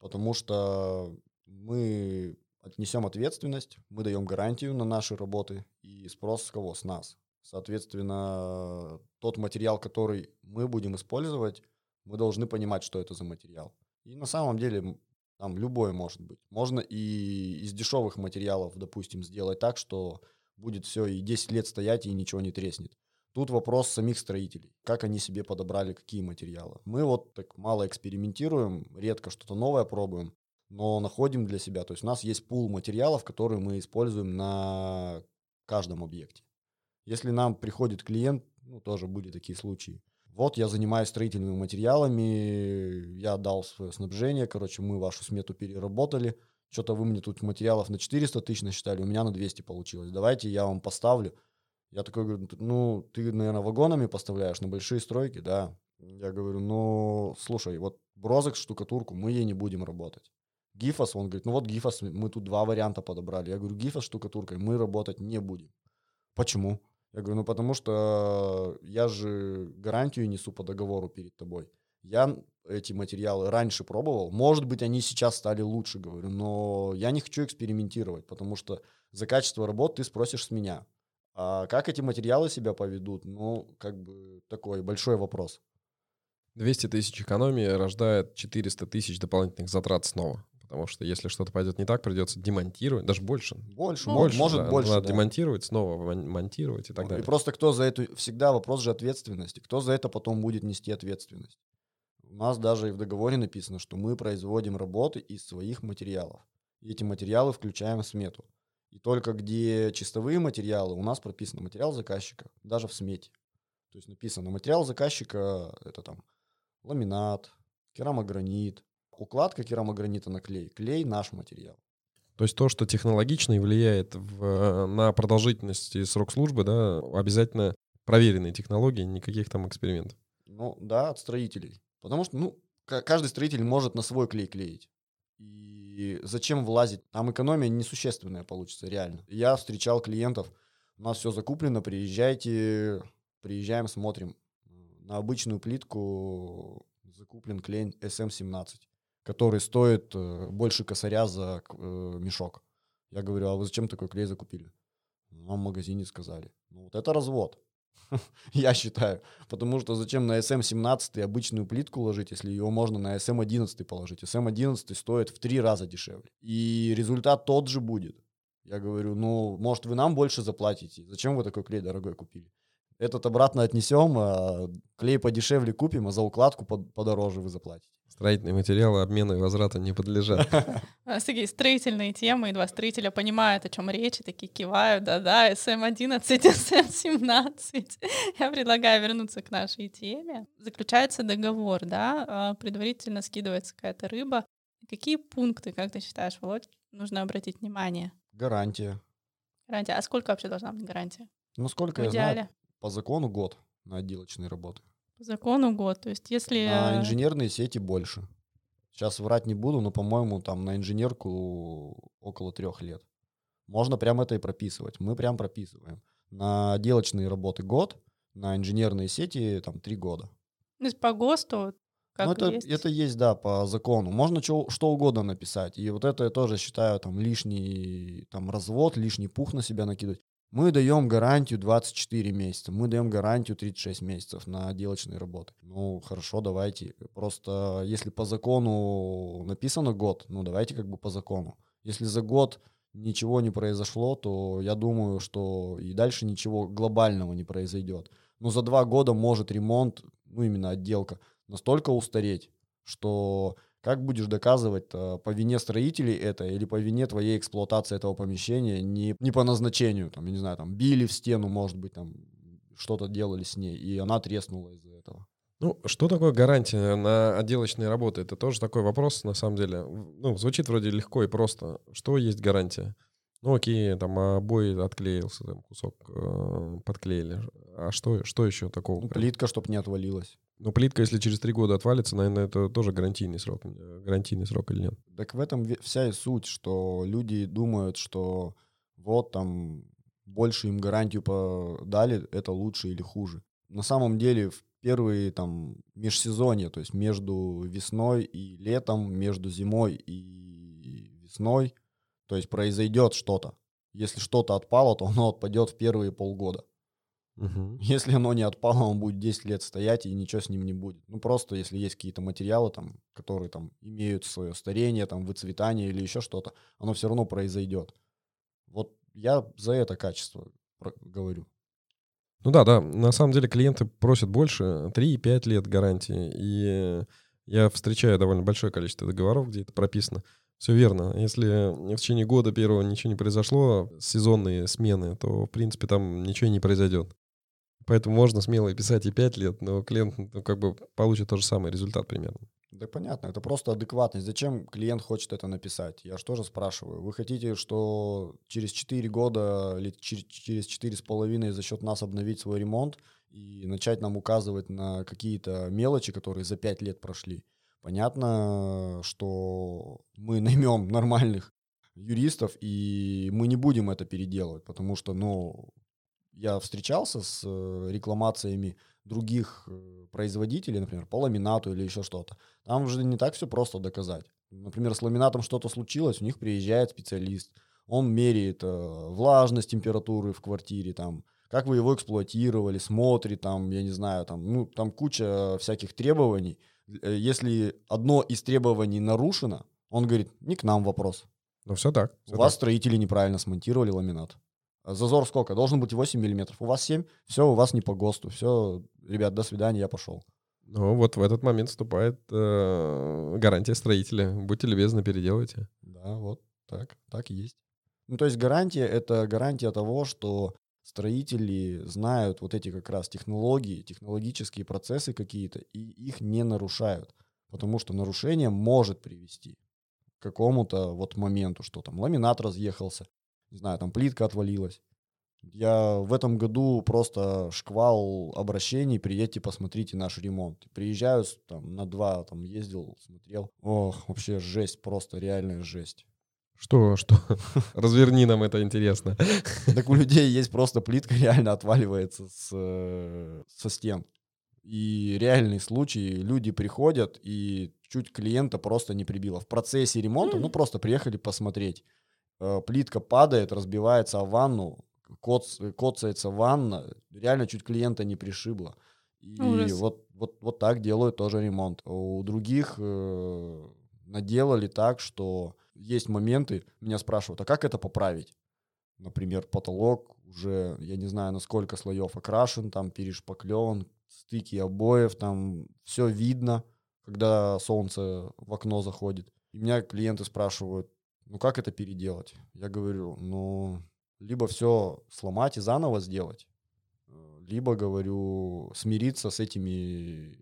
потому что мы отнесем ответственность, мы даем гарантию на наши работы, и спрос с кого? С нас. Соответственно, тот материал, который мы будем использовать, мы должны понимать, что это за материал. И на самом деле там любое может быть. Можно и из дешевых материалов, допустим, сделать так, что будет все и 10 лет стоять, и ничего не треснет. Тут вопрос самих строителей, как они себе подобрали какие материалы. Мы вот так мало экспериментируем, редко что-то новое пробуем, но находим для себя. То есть у нас есть пул материалов, которые мы используем на каждом объекте. Если нам приходит клиент, ну тоже были такие случаи, вот я занимаюсь строительными материалами, я дал свое снабжение, короче, мы вашу смету переработали, что-то вы мне тут материалов на 400 тысяч насчитали, у меня на 200 получилось, давайте я вам поставлю. Я такой говорю, ну, ты, наверное, вагонами поставляешь на большие стройки, да. Я говорю, ну, слушай, вот брозок, штукатурку, мы ей не будем работать. Гифос, он говорит, ну вот Гифос, мы тут два варианта подобрали. Я говорю, Гифос штукатуркой мы работать не будем. Почему? Я говорю, ну потому что я же гарантию несу по договору перед тобой. Я эти материалы раньше пробовал. Может быть, они сейчас стали лучше, говорю, но я не хочу экспериментировать, потому что за качество работы ты спросишь с меня. А как эти материалы себя поведут, ну, как бы такой большой вопрос. 200 тысяч экономии рождает 400 тысяч дополнительных затрат снова. Потому что если что-то пойдет не так, придется демонтировать, даже больше. Больше, больше может да, больше. Надо да. демонтировать, снова монтировать и так И далее. просто кто за эту... Всегда вопрос же ответственности. Кто за это потом будет нести ответственность? У нас даже и в договоре написано, что мы производим работы из своих материалов. И эти материалы включаем в смету. И только где чистовые материалы, у нас прописано материал заказчика, даже в смете. То есть написано материал заказчика, это там ламинат, керамогранит, укладка керамогранита на клей. Клей наш материал. То есть то, что технологично и влияет в, на продолжительность и срок службы, да, обязательно проверенные технологии, никаких там экспериментов. Ну да, от строителей. Потому что, ну, каждый строитель может на свой клей клеить. Зачем влазить? Там экономия несущественная получится, реально. Я встречал клиентов, у нас все закуплено, приезжайте, приезжаем, смотрим. На обычную плитку закуплен клей SM17 который стоит э, больше косаря за э, мешок. Я говорю, а вы зачем такой клей закупили? Нам в магазине сказали. Ну вот это развод. Я считаю. Потому что зачем на SM17 обычную плитку ложить, если ее можно на SM11 положить? SM11 стоит в три раза дешевле. И результат тот же будет. Я говорю, ну, может, вы нам больше заплатите? Зачем вы такой клей дорогой купили? Этот обратно отнесем, а клей подешевле купим, а за укладку подороже вы заплатите. Строительные материалы обмена и возврата не подлежат. У нас такие строительные темы, и два строителя понимают, о чем речь, и такие кивают, да-да, SM11, SM17. Я предлагаю вернуться к нашей теме. Заключается договор, да, а, предварительно скидывается какая-то рыба. Какие пункты, как ты считаешь, Володь, нужно обратить внимание? Гарантия. Гарантия. А сколько вообще должна быть гарантия? Ну, сколько я знаю, по закону год на отделочные работы. По закону год. То есть если... А инженерные сети больше. Сейчас врать не буду, но, по-моему, там на инженерку около трех лет. Можно прям это и прописывать. Мы прям прописываем. На отделочные работы год, на инженерные сети там три года. То есть по ГОСТу как ну, это, есть? это есть, да, по закону. Можно что, что угодно написать. И вот это я тоже считаю там лишний там развод, лишний пух на себя накидывать. Мы даем гарантию 24 месяца, мы даем гарантию 36 месяцев на отделочные работы. Ну, хорошо, давайте. Просто если по закону написано год, ну, давайте как бы по закону. Если за год ничего не произошло, то я думаю, что и дальше ничего глобального не произойдет. Но за два года может ремонт, ну, именно отделка, настолько устареть, что как будешь доказывать э, по вине строителей это или по вине твоей эксплуатации этого помещения не, не по назначению, там, я не знаю, там били в стену, может быть, там что-то делали с ней, и она треснула из-за этого. Ну, что такое гарантия на отделочные работы? Это тоже такой вопрос, на самом деле. Ну, звучит вроде легко и просто. Что есть гарантия? Ну, окей, там обои отклеился, там кусок э, подклеили. А что, что еще такого? Ну, плитка, чтобы не отвалилась. Ну, плитка, если через три года отвалится, наверное, это тоже гарантийный срок. Э, гарантийный срок или нет? Так в этом вся и суть, что люди думают, что вот там больше им гарантию дали, это лучше или хуже. На самом деле первые там межсезонье, то есть между весной и летом, между зимой и весной, то есть произойдет что-то. Если что-то отпало, то оно отпадет в первые полгода. Мгм. Если оно не отпало, он будет 10 лет стоять, и ничего с ним не будет. Ну, просто если есть какие-то материалы, там, которые там имеют свое старение, там, выцветание или еще что-то, оно все равно произойдет. Вот я за это качество говорю. Ну да, да. На самом деле клиенты просят больше, 3-5 лет гарантии. И я встречаю довольно большое количество договоров, где это прописано. Все верно. Если в течение года первого ничего не произошло, сезонные смены, то, в принципе, там ничего не произойдет. Поэтому можно смело писать и 5 лет, но клиент ну, как бы получит тот же самый результат примерно. Да понятно, это просто адекватность. Зачем клиент хочет это написать? Я же тоже спрашиваю. Вы хотите, что через 4 года или чер- через 4,5 за счет нас обновить свой ремонт и начать нам указывать на какие-то мелочи, которые за 5 лет прошли? Понятно, что мы наймем нормальных юристов, и мы не будем это переделывать, потому что, ну, я встречался с э, рекламациями других э, производителей, например, по ламинату или еще что-то. Там уже не так все просто доказать. Например, с ламинатом что-то случилось, у них приезжает специалист, он меряет э, влажность температуры в квартире, там, как вы его эксплуатировали, смотрит, там, я не знаю, там, ну, там куча всяких требований. Э, Если одно из требований нарушено, он говорит, не к нам вопрос. Но все так. всё У вас так. строители неправильно смонтировали ламинат. Зазор сколько? Должен быть 8 миллиметров. У вас 7, все, у вас не по ГОСТу. Все, ребят, до свидания, я пошел. Ну вот в этот момент вступает э, гарантия строителя. Будьте любезны, переделайте. Да, вот так, так и есть. Ну, то есть гарантия — это гарантия того, что строители знают вот эти как раз технологии, технологические процессы какие-то, и их не нарушают. Потому что нарушение может привести к какому-то вот моменту, что там ламинат разъехался, не знаю, там плитка отвалилась. Я в этом году просто шквал обращений, приедьте, посмотрите наш ремонт. Приезжаю, там, на два, там, ездил, смотрел. Ох, вообще жесть, просто реальная жесть. Что, что? Разверни нам это интересно. Так у людей есть просто плитка реально отваливается с, со стен. И реальный случай, люди приходят и чуть клиента просто не прибило. В процессе ремонта, ну просто приехали посмотреть. Э, Плитка падает, разбивается о ванну, коц- коцается ванна, реально чуть клиента не пришибло. И Ужас. вот, вот, вот так делают тоже ремонт. У других э, наделали так, что есть моменты, меня спрашивают, а как это поправить? Например, потолок уже, я не знаю, на сколько слоев окрашен, там перешпаклеван, стыки обоев, там все видно, когда солнце в окно заходит. И меня клиенты спрашивают, ну как это переделать? Я говорю, ну либо все сломать и заново сделать, э, либо, говорю, смириться с этими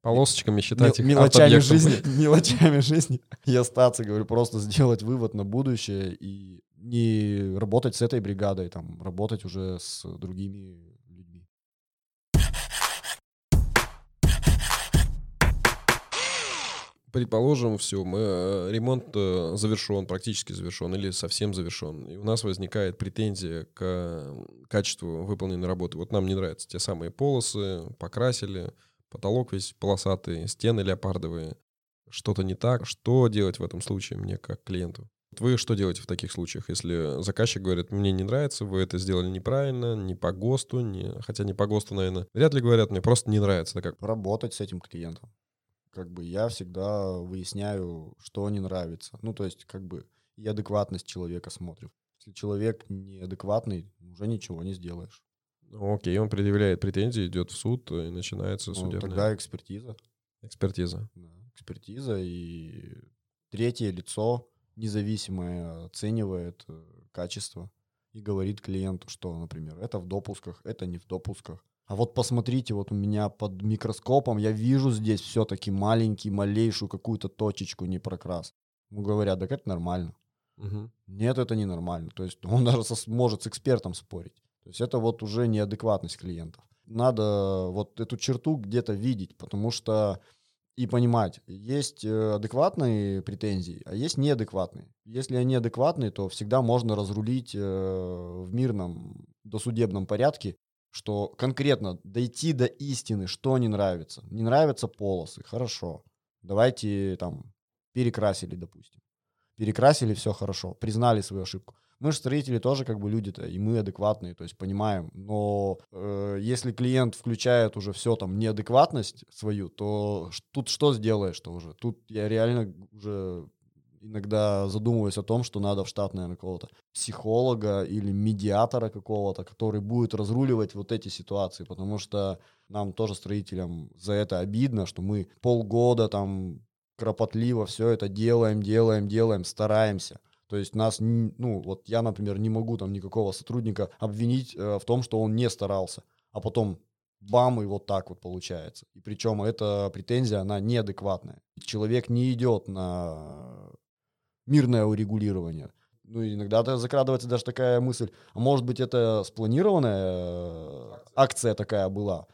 Полосочками считать мел- их мелочами жизни, мелочами жизни и остаться, говорю, просто сделать вывод на будущее и не работать с этой бригадой, там, работать уже с другими Предположим, все, мы, э, ремонт э, завершен, практически завершен или совсем завершен. И у нас возникает претензия к качеству выполненной работы. Вот нам не нравятся те самые полосы, покрасили, потолок весь полосатый, стены леопардовые. Что-то не так. Что делать в этом случае мне как клиенту? Вы что делаете в таких случаях, если заказчик говорит, мне не нравится, вы это сделали неправильно, не по ГОСТу, не... хотя не по ГОСТу, наверное, вряд ли говорят, мне просто не нравится. Это как? Работать с этим клиентом. Как бы я всегда выясняю, что не нравится. Ну, то есть, как бы, и адекватность человека смотрю. Если человек неадекватный, уже ничего не сделаешь. Ну, Окей, он предъявляет претензии, идет в суд, и начинается Ну, судебная тогда экспертиза. экспертиза. Да, экспертиза и третье лицо независимое оценивает э, качество и говорит клиенту, что, например, это в допусках, это не в допусках. А вот посмотрите, вот у меня под микроскопом я вижу здесь все-таки маленький, малейшую какую-то точечку не прокрас. Ему говорят, так это нормально. Мгм. Нет, это не нормально. То есть он даже со- может с экспертом спорить. То есть это вот уже неадекватность клиентов. Надо вот эту черту где-то видеть, потому что и понимать, есть э, адекватные претензии, а есть неадекватные. Если они адекватные, то всегда можно разрулить э, в мирном досудебном порядке что конкретно дойти до истины, что не нравится. Не нравятся полосы, хорошо. Давайте там перекрасили, допустим. Перекрасили, все хорошо, признали свою ошибку. Мы же строители тоже как бы люди-то, и мы адекватные, то есть понимаем. Но э, если клиент включает уже все там неадекватность свою, то тут что сделаешь-то уже? Тут я реально уже иногда задумываюсь о том, что надо в штат, наверное, какого-то психолога или медиатора какого-то, который будет разруливать вот эти ситуации, потому что нам тоже строителям за это обидно, что мы полгода там кропотливо все это делаем, делаем, делаем, стараемся. То есть нас, ну, вот я, например, не могу там никакого сотрудника обвинить э, в том, что он не старался, а потом бам, и вот так вот получается. И причем эта претензия, она неадекватная. Человек не идет на мирное урегулирование. Ну, иногда закрадывается даже такая мысль, а может быть, это спланированная э, акция такая была,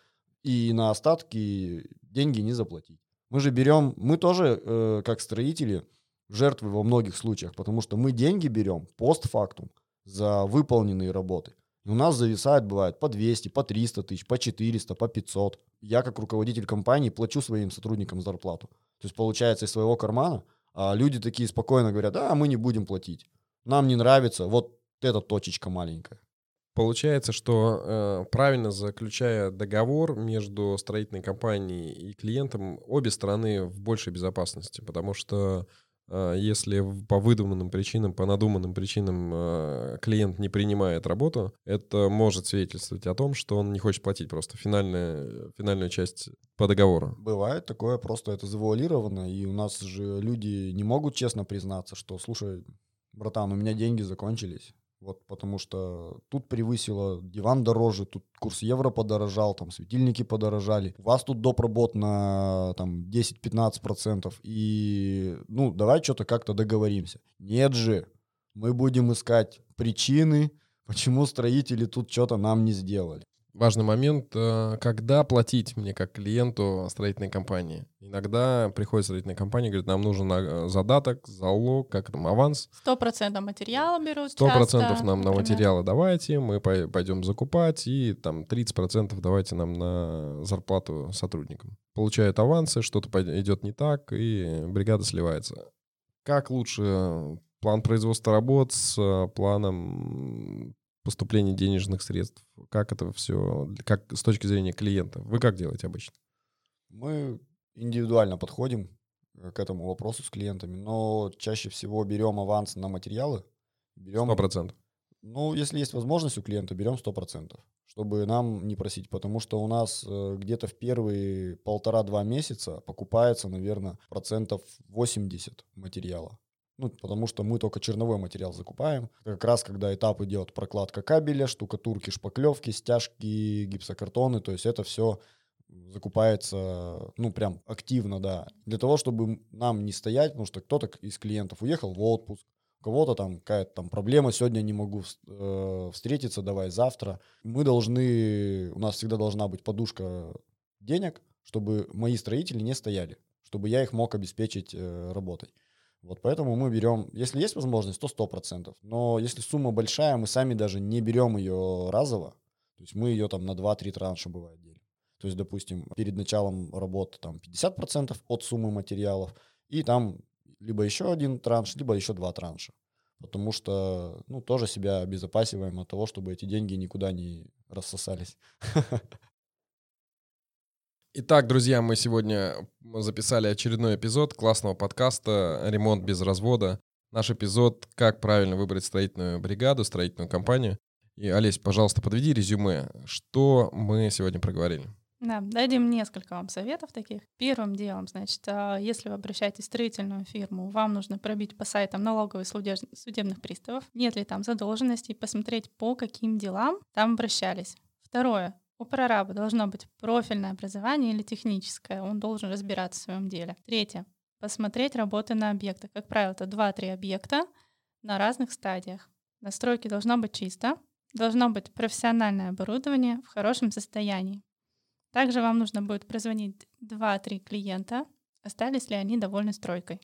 и на остатки деньги не заплатить. Мы же берем, мы тоже, э, как строители, жертвы во многих случаях, потому что мы деньги берем постфактум за выполненные работы. И у нас зависает, бывает, по 200, по 300 тысяч, по 400, по 500. Я, как руководитель компании, плачу своим сотрудникам зарплату. То есть, получается, из своего кармана, а люди такие спокойно говорят, а мы не будем платить. Нам не нравится, вот эта точечка маленькая. Получается, что э, правильно заключая договор между строительной компанией и клиентом, обе стороны в большей безопасности, потому что если по выдуманным причинам, по надуманным причинам а, клиент не принимает работу, это может свидетельствовать о том, что он не хочет платить просто финальную, финальную часть по договору. Бывает такое, просто это завуалировано, и у нас же люди не могут честно признаться, что, слушай, братан, у меня деньги закончились, вот потому что тут превысило диван дороже, тут курс евро подорожал, там светильники подорожали. У вас тут доп. работ на там 10-15%. И ну давай что-то как-то договоримся. Нет же, мы будем искать причины, почему строители тут что-то нам не сделали важный момент, э, когда платить мне как клиенту строительной компании. Иногда приходит строительная компания, говорит, нам нужен э, задаток, залог, как там, аванс. Сто процентов материала берут Сто процентов нам например. на материалы давайте, мы пойдем закупать, и там 30 процентов давайте нам на зарплату сотрудникам. Получают авансы, что-то идет не так, и бригада сливается. Как лучше план производства работ с э, планом поступления денежных средств? Как это все, как с точки зрения клиента? Вы как делаете обычно? Мы индивидуально подходим э, к этому вопросу с клиентами, но чаще всего берем аванс на материалы. Берем, 100%? Ну, если есть возможность у клиента, берем 100%, чтобы нам не просить, потому что у нас э, где-то в первые полтора-два месяца покупается, наверное, процентов 80 материала. Ну, потому что мы только черновой материал закупаем. Как раз когда этап идет прокладка кабеля, штукатурки, шпаклевки, стяжки, гипсокартоны, то есть это все закупается, ну, прям активно, да. Для того, чтобы нам не стоять, потому что кто-то из клиентов уехал в отпуск, кого-то там какая-то там проблема, сегодня не могу э, встретиться, давай завтра. Мы должны, у нас всегда должна быть подушка денег, чтобы мои строители не стояли, чтобы я их мог обеспечить э, работой. Вот поэтому мы берем, если есть возможность, то 100%. Но если сумма большая, мы сами даже не берем ее разово. То есть мы ее там на 2-3 транша бывает делим. То есть, допустим, перед началом работы там 50% от суммы материалов, и там либо еще один транш, либо еще два транша. Потому что, ну, тоже себя обезопасиваем от того, чтобы эти деньги никуда не рассосались. Итак, друзья, мы сегодня записали очередной эпизод классного подкаста «Ремонт без развода». Наш эпизод «Как правильно выбрать строительную бригаду, строительную компанию». И, Олесь, пожалуйста, подведи резюме. Что мы сегодня проговорили? Да, дадим несколько вам советов таких. Первым делом, значит, а, если вы обращаетесь в строительную фирму, вам нужно пробить по сайтам налоговых судебных приставов, нет ли там задолженностей, посмотреть, по каким делам там обращались. Второе. У прораба должно быть профильное образование или техническое. Он должен разбираться в своем деле. Третье. Посмотреть работы на объектах. Как правило, это 2-3 объекта на разных стадиях. На стройке должно быть чисто, должно быть профессиональное оборудование в хорошем состоянии. Также вам нужно будет прозвонить 2-3 клиента, остались ли они довольны стройкой.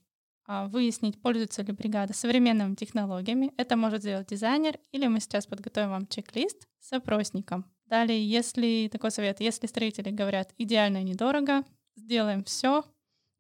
А, выяснить, пользуется ли бригада современными технологиями. Это может сделать дизайнер, или мы сейчас подготовим вам чек-лист с опросником Далее, если такой совет, если строители говорят идеально недорого, сделаем все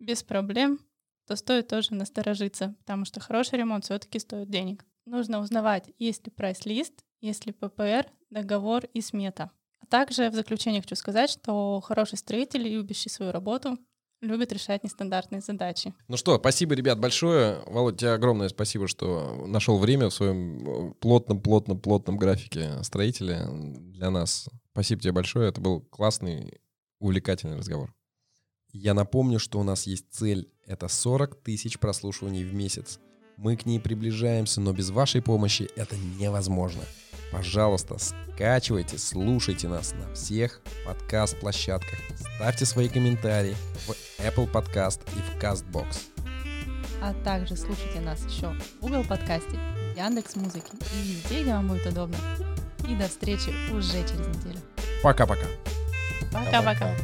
без проблем, то стоит тоже насторожиться, потому что хороший ремонт все-таки стоит денег. Нужно узнавать, есть ли прайс-лист, есть ли ППР, договор и смета. А также в заключение хочу сказать, что хороший строитель, любящий свою работу, любит решать нестандартные задачи. Ну что, спасибо, ребят, большое. Володь, тебе огромное спасибо, что нашел время в своем плотном-плотном-плотном графике строителя для нас. Спасибо тебе большое. Это был классный, увлекательный разговор. Я напомню, что у нас есть цель. Это 40 тысяч прослушиваний в месяц. Мы к ней приближаемся, но без вашей помощи это невозможно. Пожалуйста, скачивайте, слушайте нас на всех подкаст-площадках. Ставьте свои комментарии в Apple Podcast и в CastBox. А также слушайте нас еще в Google подкасте, Яндекс Музыки и везде, где вам будет удобно. И до встречи уже через неделю. Пока-пока. Пока-пока.